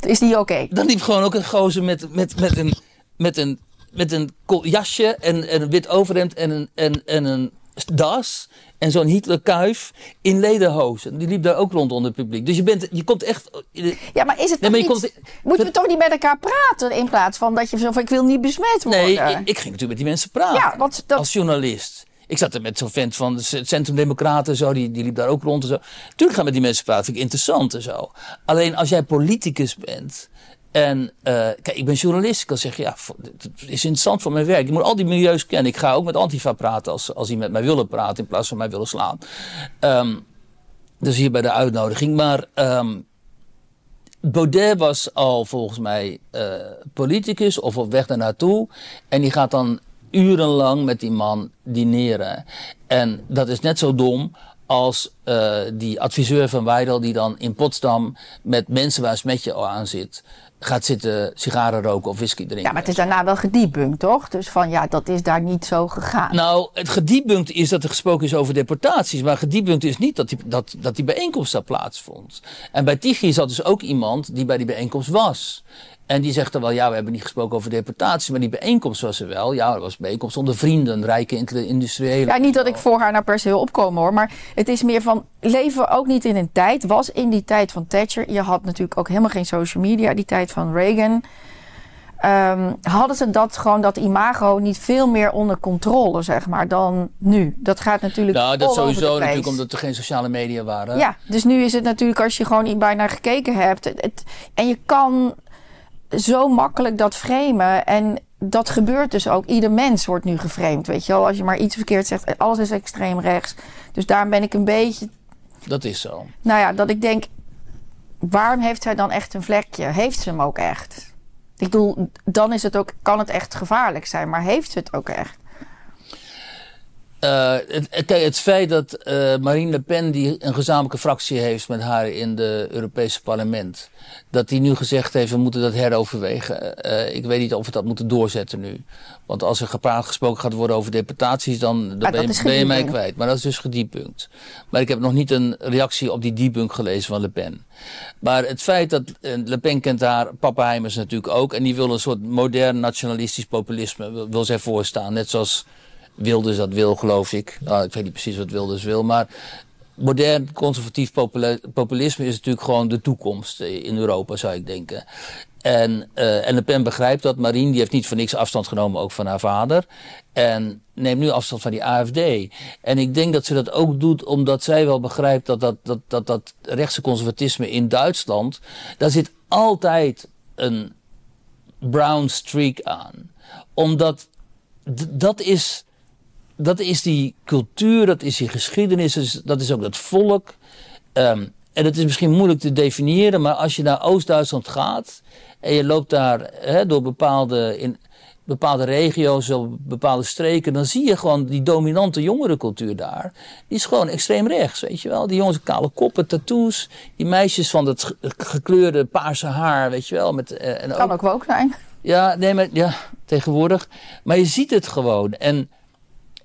is niet oké. dan liep gewoon ook een gozer met, met, met een, met een, met een jasje en, en een wit overhemd en een, en, en een das en zo'n Hitlerkuif in lederhozen. Die liep daar ook rond onder het publiek. Dus je, bent, je komt echt... Ja, maar is het Nee, toch maar je niet... komt- Moeten we toch niet met elkaar praten in plaats van dat je zo van ik wil niet besmet worden? Nee, ik, ik ging natuurlijk met die mensen praten. Ja, want dat- Als journalist. Ik zat er met zo'n vent van het Centrum Democraten en zo, die, die liep daar ook rond en zo. Tuurlijk gaan met die mensen praten, vind ik interessant en zo. Alleen als jij politicus bent En eh, kijk, ik ben journalist. Ik kan zeggen, ja, het is interessant voor mijn werk. Ik moet al die milieus kennen. Ik ga ook met Antifa praten als, als die met mij willen praten in plaats van mij willen slaan. Ehm, dus hier bij de uitnodiging. Maar um, Baudet was al volgens mij uh, politicus of op weg daar naartoe. En die gaat dan urenlang met die man dineren. En dat is net zo dom als uh, die adviseur van Weidel die dan in Potsdam met mensen waar smetje aan zit gaat zitten sigaren roken of whisky drinken. Ja, maar het is daarna wel gedebunked, toch? Dus van ja, dat is daar niet zo gegaan. Nou, het gedebunked is dat er gesproken is over deportaties. Maar gedebunked is niet dat die, dat, dat die bijeenkomst daar plaatsvond. En bij Tigri zat dus ook iemand die bij die bijeenkomst was. En die zegt dan wel, ja, we hebben niet gesproken over deportatie, maar die bijeenkomst was er wel. Ja, dat was een bijeenkomst onder vrienden, rijke industriële. Ja, niet dat ik voor haar nou per se wil opkomen hoor, maar het is meer van, leven we ook niet in een tijd, was in die tijd van Thatcher, je had natuurlijk ook helemaal geen social media, die tijd van Reagan. Um, hadden ze dat gewoon, dat imago, niet veel meer onder controle, zeg maar, dan nu? Dat gaat natuurlijk. Nou, dat sowieso natuurlijk omdat er geen sociale media waren. Ja, dus nu is het natuurlijk, als je gewoon bijna gekeken hebt. Het, en je kan zo makkelijk dat framen. En dat gebeurt dus ook. Ieder mens wordt nu geframed, weet je wel. Als je maar iets verkeerd zegt, alles is extreem rechts. Dus daarom ben ik een beetje... Dat is zo. Nou ja, dat ik denk, waarom heeft zij dan echt een vlekje? Heeft ze hem ook echt? Ik bedoel, dan is het ook, kan het echt gevaarlijk zijn, maar heeft ze het ook echt? Uh, het, kijk, het feit dat uh, Marine Le Pen die een gezamenlijke fractie heeft met haar in het Europese parlement, dat die nu gezegd heeft, we moeten dat heroverwegen. Uh, ik weet niet of we dat moeten doorzetten nu. Want als er gepraat gesproken gaat worden over deportaties, dan, dan ben, je, ben, je, mij kwijt. Maar dat is dus gediepunkt. Maar ik heb nog niet een reactie op die debunk gelezen van Le Pen. Maar het feit dat Le Pen kent haar, Pappenheimers natuurlijk ook, en die wil een soort modern nationalistisch populisme, wil, wil zij voorstaan. Net zoals Wilders dat wil, geloof ik. Nou, ik weet niet precies wat Wilders wil, maar modern conservatief populisme is natuurlijk gewoon de toekomst in Europa, zou ik denken. En, uh, en Le Pen begrijpt dat. Marine die heeft niet voor niks afstand genomen, ook van haar vader. En neemt nu afstand van die AFD. En ik denk dat ze dat ook doet omdat zij wel begrijpt dat dat, dat, dat, dat rechtse conservatisme in Duitsland. daar zit altijd een brown streak aan. Omdat dat is dat is die cultuur, dat is die geschiedenis, dat is ook dat volk. Um, en dat is misschien moeilijk te definiëren, maar als je naar Oost-Duitsland gaat en je loopt daar door bepaalde, in bepaalde regio's, of bepaalde streken, dan zie je gewoon die dominante jongerencultuur daar. Die is gewoon extreem rechts, weet je wel. Die jongens kale koppen, tattoos, die meisjes van dat gekleurde paarse haar, weet je wel. Met, en kan ook, ook zijn. Ja, nee, maar ja, tegenwoordig. Maar je ziet het gewoon. En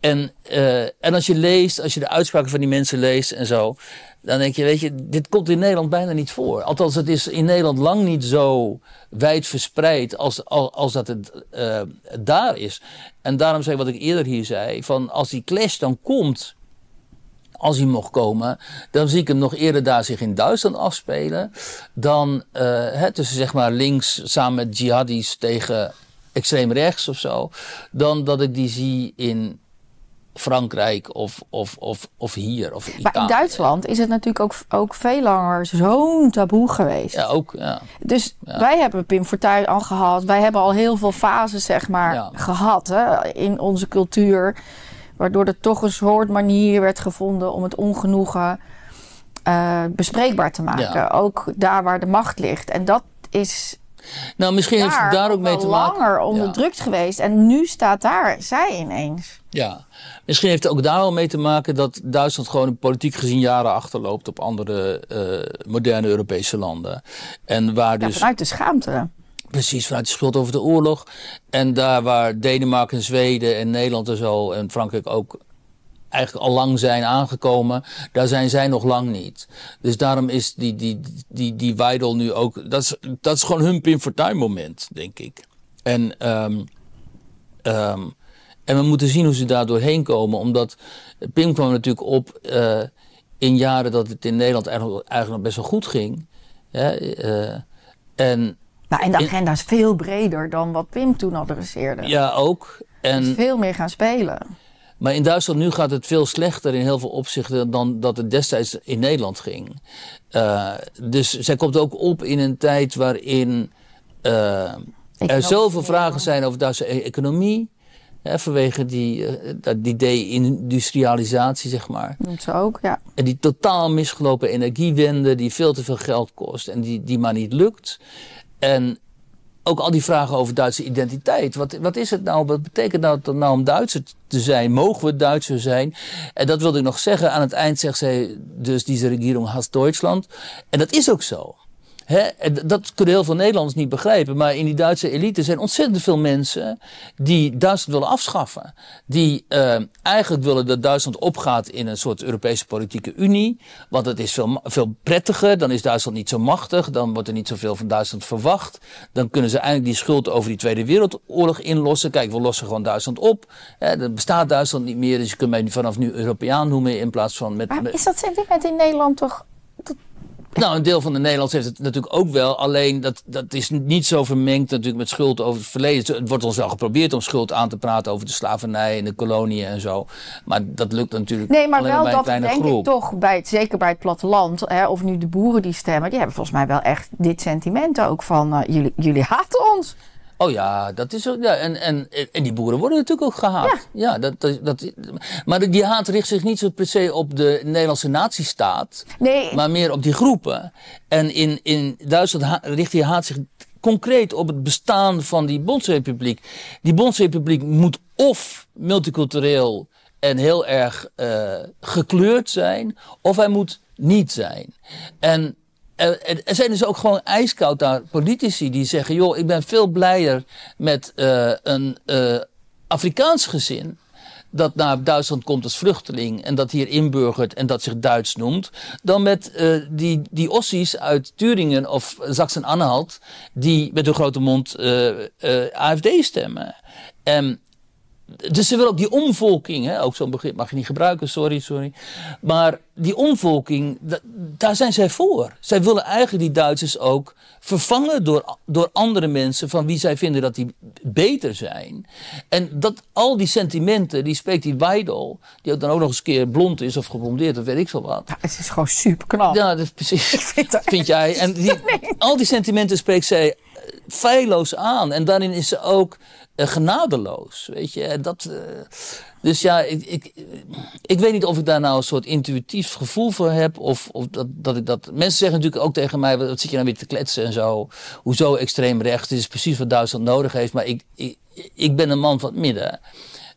en, uh, en als je leest, als je de uitspraken van die mensen leest en zo, dan denk je, weet je, dit komt in Nederland bijna niet voor. Althans, het is in Nederland lang niet zo wijd verspreid als, als, dat het uh, daar is. En daarom zei wat ik eerder hier zei, van als die clash dan komt, als hij mocht komen, dan zie ik hem nog eerder daar zich in Duitsland afspelen. Dan uh, hè, tussen zeg maar links samen met jihadis tegen extreem rechts of zo. Dan dat ik die zie in Frankrijk of, of, of, of hier. Of maar in Duitsland is het natuurlijk ook, ook veel langer zo'n taboe geweest. Ja, ook. Ja. Dus wij hebben Pim Fortuyn al gehad. Wij hebben al heel veel fases zeg maar, gehad hè, in onze cultuur. Waardoor er toch een soort manier werd gevonden om het ongenoegen uh, bespreekbaar te maken. Ook daar waar de macht ligt. En dat is nou, misschien heeft het daar ook mee te maken. langer onderdrukt geweest. En nu staat daar zij ineens. Ja, misschien heeft het ook daar al mee te maken dat Duitsland gewoon politiek gezien jaren achterloopt op andere uh, moderne Europese landen. En waar dus. vanuit de schaamte. Precies, vanuit de schuld over de oorlog. En daar waar Denemarken, Zweden en Nederland en zo en Frankrijk ook eigenlijk al lang zijn aangekomen. Daar zijn zij nog lang niet. Dus daarom is die, die, die, die Weidel nu ook. Dat is, dat is gewoon hun Pim Fortuyn moment, denk ik. En, um, um, en we moeten zien hoe ze daar doorheen komen. Omdat Pim kwam natuurlijk op uh, in jaren dat het in Nederland eigenlijk, eigenlijk nog best wel goed ging. Uh, en, nou, en de agenda is veel breder dan wat Pim toen adresseerde. Ja, ook. En, veel meer gaan spelen. Maar in Duitsland nu gaat het veel slechter in heel veel opzichten dan dat het destijds in Nederland ging. Uh, dus zij komt ook op in een tijd waarin eh, er zoveel vragen zijn over de Duitse e- economie. Hè, vanwege die, eh, dat die de-industrialisatie, zeg maar. Noemt ze ook, ja. En die totaal misgelopen energiewende, die veel te veel geld kost en die, die maar niet lukt. En ook al die vragen over Duitse identiteit. Wat, wat is het nou? Wat betekent dat nou om Duitser te zijn? Mogen we Duitser zijn? En dat wilde ik nog zeggen. Aan het eind zegt zij dus, deze regering haast Duitsland. En dat is ook zo. Dat kunnen heel veel Nederlanders niet begrijpen. Maar in die Duitse elite zijn ontzettend veel mensen die Duitsland willen afschaffen. Die uh, eigenlijk willen dat Duitsland opgaat in een soort Europese politieke unie. Want het is veel, veel prettiger. Dan is Duitsland niet zo machtig. Dan wordt er niet zoveel van Duitsland verwacht. Dan kunnen ze eindelijk die schuld over die Tweede Wereldoorlog inlossen. Kijk, we lossen gewoon Duitsland op. Hè, er bestaat Duitsland niet meer. Dus je kunt mij vanaf nu Europeaan noemen in plaats van met. Maar is dat sentiment in Nederland toch nou, een deel van de Nederlanders heeft het natuurlijk ook wel. Alleen dat, dat is niet zo vermengd natuurlijk met schuld over het verleden. Het wordt ons wel geprobeerd om schuld aan te praten over de slavernij en de koloniën en zo. Maar dat lukt natuurlijk Nee, maar alleen wel dat denk groep. ik toch, bij het, zeker bij het platteland, hè, of nu de boeren die stemmen, die hebben volgens mij wel echt dit sentiment ook van uh, jullie, jullie haten ons. Oh ja, dat is ook. Ja, en, en, en die boeren worden natuurlijk ook gehaat. Ja, ja dat, dat, dat, maar die haat richt zich niet zo per se op de Nederlandse natiestaat, nee. maar meer op die groepen. En in, in Duitsland richt die haat zich concreet op het bestaan van die Bondsrepubliek. Die Bondsrepubliek moet of multicultureel en heel erg uh, gekleurd zijn, of hij moet niet zijn. En er zijn dus ook gewoon ijskoud daar politici die zeggen: joh, ik ben veel blijer met uh, een uh, Afrikaans gezin. Dat naar Duitsland komt als vluchteling en dat hier inburgert en dat zich Duits noemt. Dan met die, die Ossies uit Turingen of Sachsen-Anhalt. die met hun grote mond AFD stemmen. En dus ze willen ook die omvolking, hè, ook zo'n begrip mag je niet gebruiken, sorry, sorry. Maar die omvolking, daar zijn zij voor. Zij willen eigenlijk die Duitsers ook vervangen door, door andere mensen van wie zij vinden dat die beter zijn. En dat al die sentimenten, die spreekt die Weidel, die ook dan ook nog eens een keer blond is of geblondeerd of weet ik veel wat. Ja, het is gewoon super knap. Ja, dat is precies. Ik vind, dat vind jij. En die, al die sentimenten spreekt zij feilloos aan. En daarin is ze ook uh, genadeloos, weet je. Dat, uh, dus ja, ik, ik, ik weet niet of ik daar nou een soort intuïtief gevoel voor heb. Of, of dat, dat ik dat. Mensen zeggen natuurlijk ook tegen mij: wat zit je nou weer te kletsen en zo. Hoezo extreem rechts? Is precies wat Duitsland nodig heeft. Maar ik, ik, ik ben een man van het midden.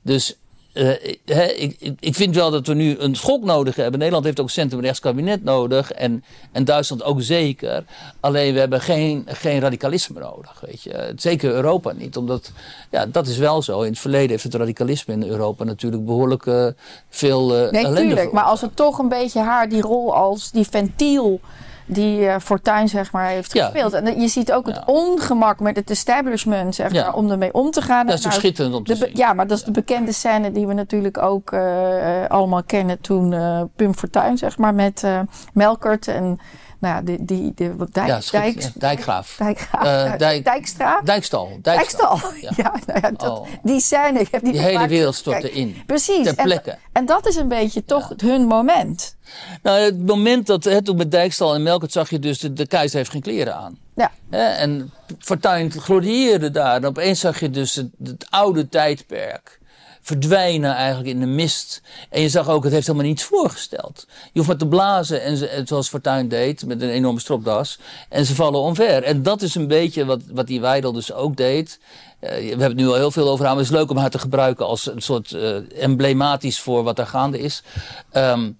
Dus uh, he, ik, ik, vind wel dat we nu een schok nodig hebben. Nederland heeft ook een centrumrechts kabinet nodig. En, en Duitsland ook zeker. Alleen we hebben geen, geen radicalisme nodig. Weet je. Zeker Europa niet. Omdat, ja, dat is wel zo. In het verleden heeft het radicalisme in Europa natuurlijk behoorlijk uh, veel uh, Nee, tuurlijk. Maar als het toch een beetje haar die rol als die ventiel die uh, Fortuyn zeg maar heeft Ja. gespeeld. En je ziet ook het ongemak met het establishment zeg Ja. maar, om ermee om te gaan. Dat is Nou, schitterend om te zien. ja, maar dat is de bekende scène die we natuurlijk ook eh, eh, allemaal kennen toen eh, Pim Fortuyn zeg maar met eh, Melkert en nou ja, die, die, die wat dijk, Ja, ja, Dijkgraaf. Dijkgraaf, Eh, eh, Dijk- Dijkstra. Dijkstal. Dijkstal. Ja. Ja, nou ja, dat, Oh. die scène. Ik heb die hele wereld stortte in. Precies. Ter En- dat is een beetje toch hun moment. Nou, het moment dat, hè, toen met Dijkstal en Melkert zag je dus, de, de keizer heeft geen kleren aan. Ja. Hè, en Fortuyn glorieerde daar. En opeens zag je dus het, het oude tijdperk verdwijnen eigenlijk in de mist. En je zag ook, het heeft helemaal niets voorgesteld. Je hoeft maar te blazen, en zoals Fortuyn deed, met een enorme stropdas. En ze vallen omver. En dat is een beetje wat, wat die Weidel dus ook deed. Eh, we hebben het nu al heel veel over haar, maar het is leuk om haar te gebruiken als een soort eh, emblematisch voor wat er gaande is. Ehm,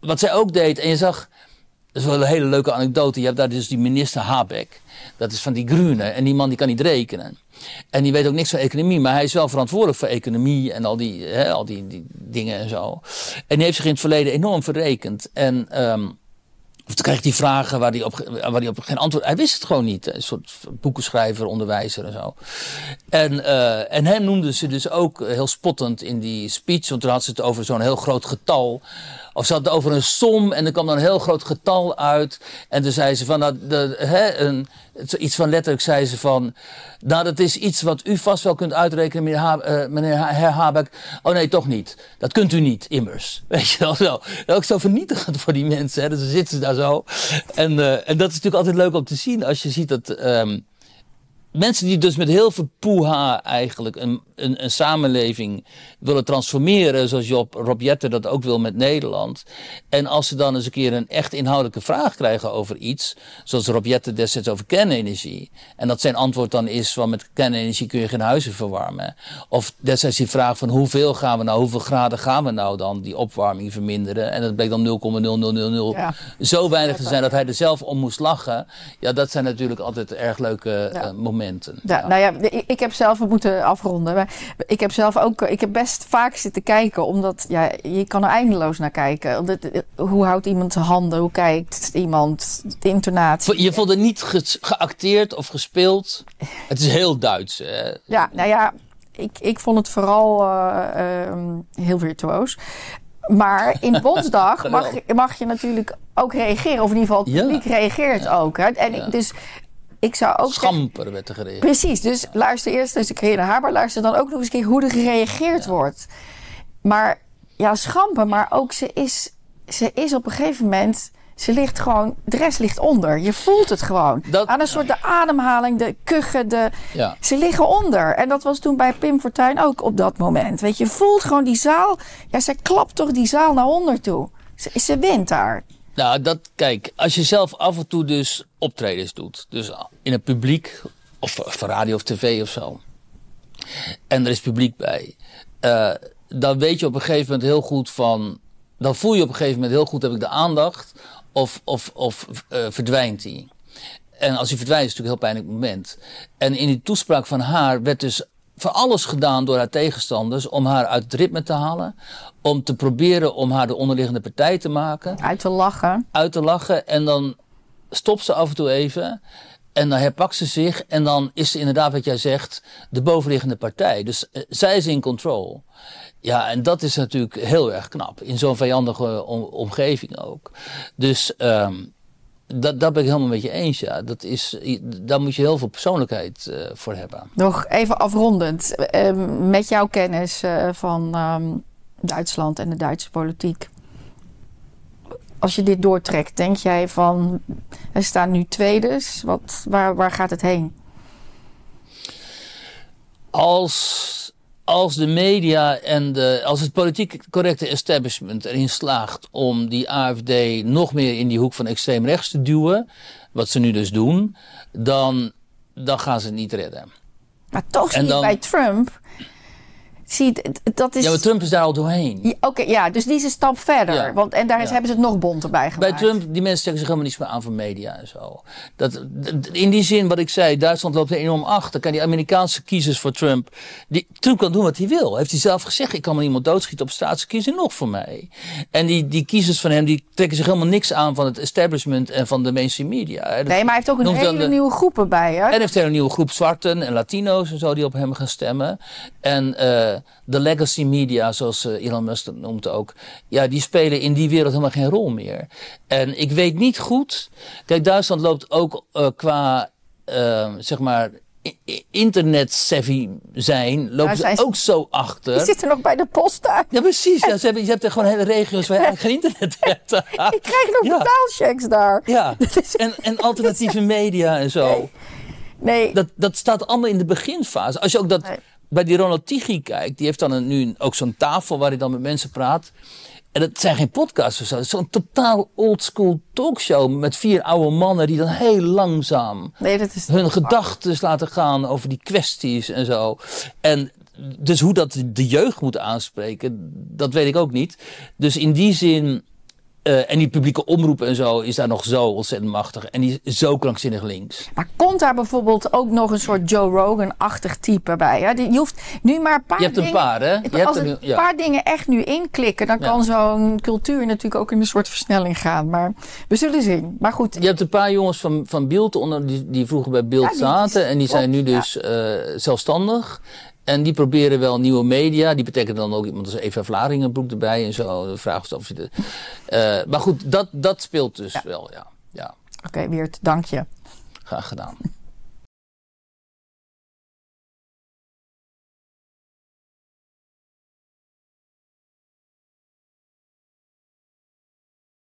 wat zij ook deed, en je zag, dat is wel een hele leuke anekdote. Je hebt daar dus die minister Habeck. Dat is van die Groene. En die man die kan niet rekenen. En die weet ook niks van economie. Maar hij is wel verantwoordelijk voor economie en al die, hè, al die, die dingen en zo. En die heeft zich in het verleden enorm verrekend. En ehm of dan kreeg hij vragen waar hij, op, waar hij op geen antwoord... Hij wist het gewoon niet. Een soort boekenschrijver, onderwijzer en zo. En, eh, en hem noemden ze dus ook heel spottend in die speech. Want toen had ze het over zo'n heel groot getal. Of ze had het over een som en er kwam dan een heel groot getal uit. En toen zei ze van, nou, de, een, iets van letterlijk zei ze van... Nou, dat is iets wat u vast wel kunt uitrekenen, meneer, ha eh, meneer Ha-. Oh nee, toch niet. Dat kunt u niet, immers. Weet je wel zo. Ook zo vernietigend voor die mensen. Hè. Dus dan zitten ze daar zo. En, eh, en dat is natuurlijk altijd leuk om te zien als je ziet dat... ehm, mensen die dus met heel veel poeha eigenlijk een, een, een samenleving willen transformeren, zoals Job, Rob Jetter dat ook wil met Nederland. En als ze dan eens een keer een echt inhoudelijke vraag krijgen over iets, zoals Rob Jetter destijds over kernenergie, en dat zijn antwoord dan is van met kernenergie kun je geen huizen verwarmen. Of destijds die vraag van hoeveel gaan we nou, hoeveel graden gaan we nou dan die opwarming verminderen? En dat bleek dan 0,0000 Ja. zo weinig te zijn dat hij er zelf om moest lachen. Ja, dat zijn natuurlijk altijd erg leuke eh, momenten. Ja, nou ja, ik, ik heb zelf, we moeten afronden. Maar ik heb zelf ook, ik heb best vaak zitten kijken, omdat ja, je kan er eindeloos naar kijken. Het- hoe houdt iemand zijn handen? Hoe kijkt iemand? De intonatie. Je vond het niet ge- geacteerd of gespeeld. Het is heel Duits. Hè? Ja, nou ja, ik, ik vond het vooral eh, ehm, heel virtuoos. Maar in Bondsdag mag, je- mag je natuurlijk ook reageren. Of in ieder geval het Ja. publiek reageert ook. Hè? En Ja. dus ik zou ook zeggen- Schamper werd er gereageerd. Precies, dus luister eerst eens een keer naar haar, maar luister dan ook nog eens een keer hoe er gereageerd wordt. Maar ja, schamper, maar ook ze is, ze is op een gegeven moment, ze ligt gewoon, de rest ligt onder. Je voelt het gewoon. Dat- Aan een soort de ademhaling, de kuchen, de, Ja. ze liggen onder. En dat was toen bij Pim Fortuyn ook op dat moment. Weet je, je voelt gewoon die zaal, ja, zij klapt toch die zaal naar onder toe. Ze, ze wint daar. Nou, dat, kijk, als je zelf af en toe dus optredens doet. Dus in het publiek, of, of radio of tv of zo. En er is publiek bij. eh, dan weet je op een gegeven moment heel goed van. Dan voel je op een gegeven moment heel goed: heb ik de aandacht of, of, of eh, verdwijnt die? En als die verdwijnt, is het natuurlijk een heel pijnlijk moment. En in die toespraak van haar werd dus voor alles gedaan door haar tegenstanders om haar uit het ritme te halen. Om te proberen om haar de onderliggende partij te maken Uit te lachen. uit te lachen. En dan stopt ze af en toe even. En dan herpakt ze zich. En dan is ze inderdaad, wat jij zegt, de bovenliggende partij. Dus eh, zij is in control. Ja, en dat is natuurlijk heel erg knap. In zo'n vijandige om- omgeving ook. Dus ehm, dat, dat ben ik helemaal met je eens. Ja. Dat is, daar moet je heel veel persoonlijkheid eh, voor hebben. Nog even afrondend. eh, met jouw kennis eh, van ehm, Duitsland en de Duitse politiek. Als je dit doortrekt, denk jij van... Er staan nu tweedes. Wat, waar, waar gaat het heen? als, als de media en de, als het politiek correcte establishment erin slaagt om die AFD nog meer in die hoek van extreem rechts te duwen, wat ze nu dus doen, dan, dan gaan ze het niet redden. Maar toch zie En je dan- bij Trump... Zie dat is... Ja, maar Trump is daar al doorheen. Ja, Oké, ja, dus die is een stap verder. Ja. Want, en daar is, Ja. hebben ze het nog bonter bij gemaakt. Bij Trump, die mensen trekken zich helemaal niets meer aan van media en zo. Dat, in die zin, wat ik zei, Duitsland loopt er enorm achter. Kan die Amerikaanse kiezers voor Trump. Die, Trump kan doen wat hij wil. Heeft hij zelf gezegd: ik kan wel iemand doodschieten op straat, ze kiezen nog voor mij. En die, die kiezers van hem, die trekken zich helemaal niks aan van het establishment en van de mainstream media. hè. Nee, maar hij heeft ook een hele de- nieuwe groepen bij, hè? en heeft hij een nieuwe groep zwarten en Latino's en zo die op hem gaan stemmen. En eh, de legacy media, zoals eh, Elon Musk dat noemt ook, ja, die spelen in die wereld helemaal geen rol meer. En ik weet niet goed. Kijk, Duitsland loopt ook eh, qua, eh, zeg maar, i- i- internet-savvy zijn, lopen zijn ze ook zo Die achter. zitten nog bij de post. Ja, precies. Ja, ze hebben, je hebt er gewoon hele regio's waar je eigenlijk geen internet hebt. Ik krijg nog Ja. betaalchecks daar. Ja, en, en alternatieve media en zo. Nee, dat, dat staat allemaal in de beginfase. Als je ook dat Nee. Bij die Ronald Tichy kijkt, die heeft dan een, nu ook zo'n tafel waar hij dan met mensen praat. En dat zijn geen podcasts of zo. Het is zo'n totaal oldschool talkshow met vier oude mannen die dan heel langzaam nee, dat is... hun gedachten laten gaan over die kwesties en zo. En dus hoe dat de jeugd moet aanspreken, dat weet ik ook niet. Dus in die zin. Eh, en die publieke omroep en zo is daar nog zo ontzettend machtig. En die is zo krankzinnig links. Maar komt daar bijvoorbeeld ook nog een soort Joe Rogan-achtig type bij? Hè? Die- Je hoeft nu maar een paar Je hebt een dingen... paar, hè? Je Als een ja. paar dingen echt nu inklikken, dan Ja. kan zo'n cultuur natuurlijk ook in een soort versnelling gaan. Maar we zullen zien. Maar goed, Je hebt een paar jongens van, van Beeld onder, die, die vroeger bij Beeld Ja, zaten. En die zijn nu dus eh, zelfstandig. En die proberen wel nieuwe media. Die betekent dan ook iemand als Eva Vlaringenbroek erbij en zo. De vraag is of je de, eh, maar goed, dat, dat speelt dus wel, ja. ja. oké, Weert, dank je. Graag gedaan.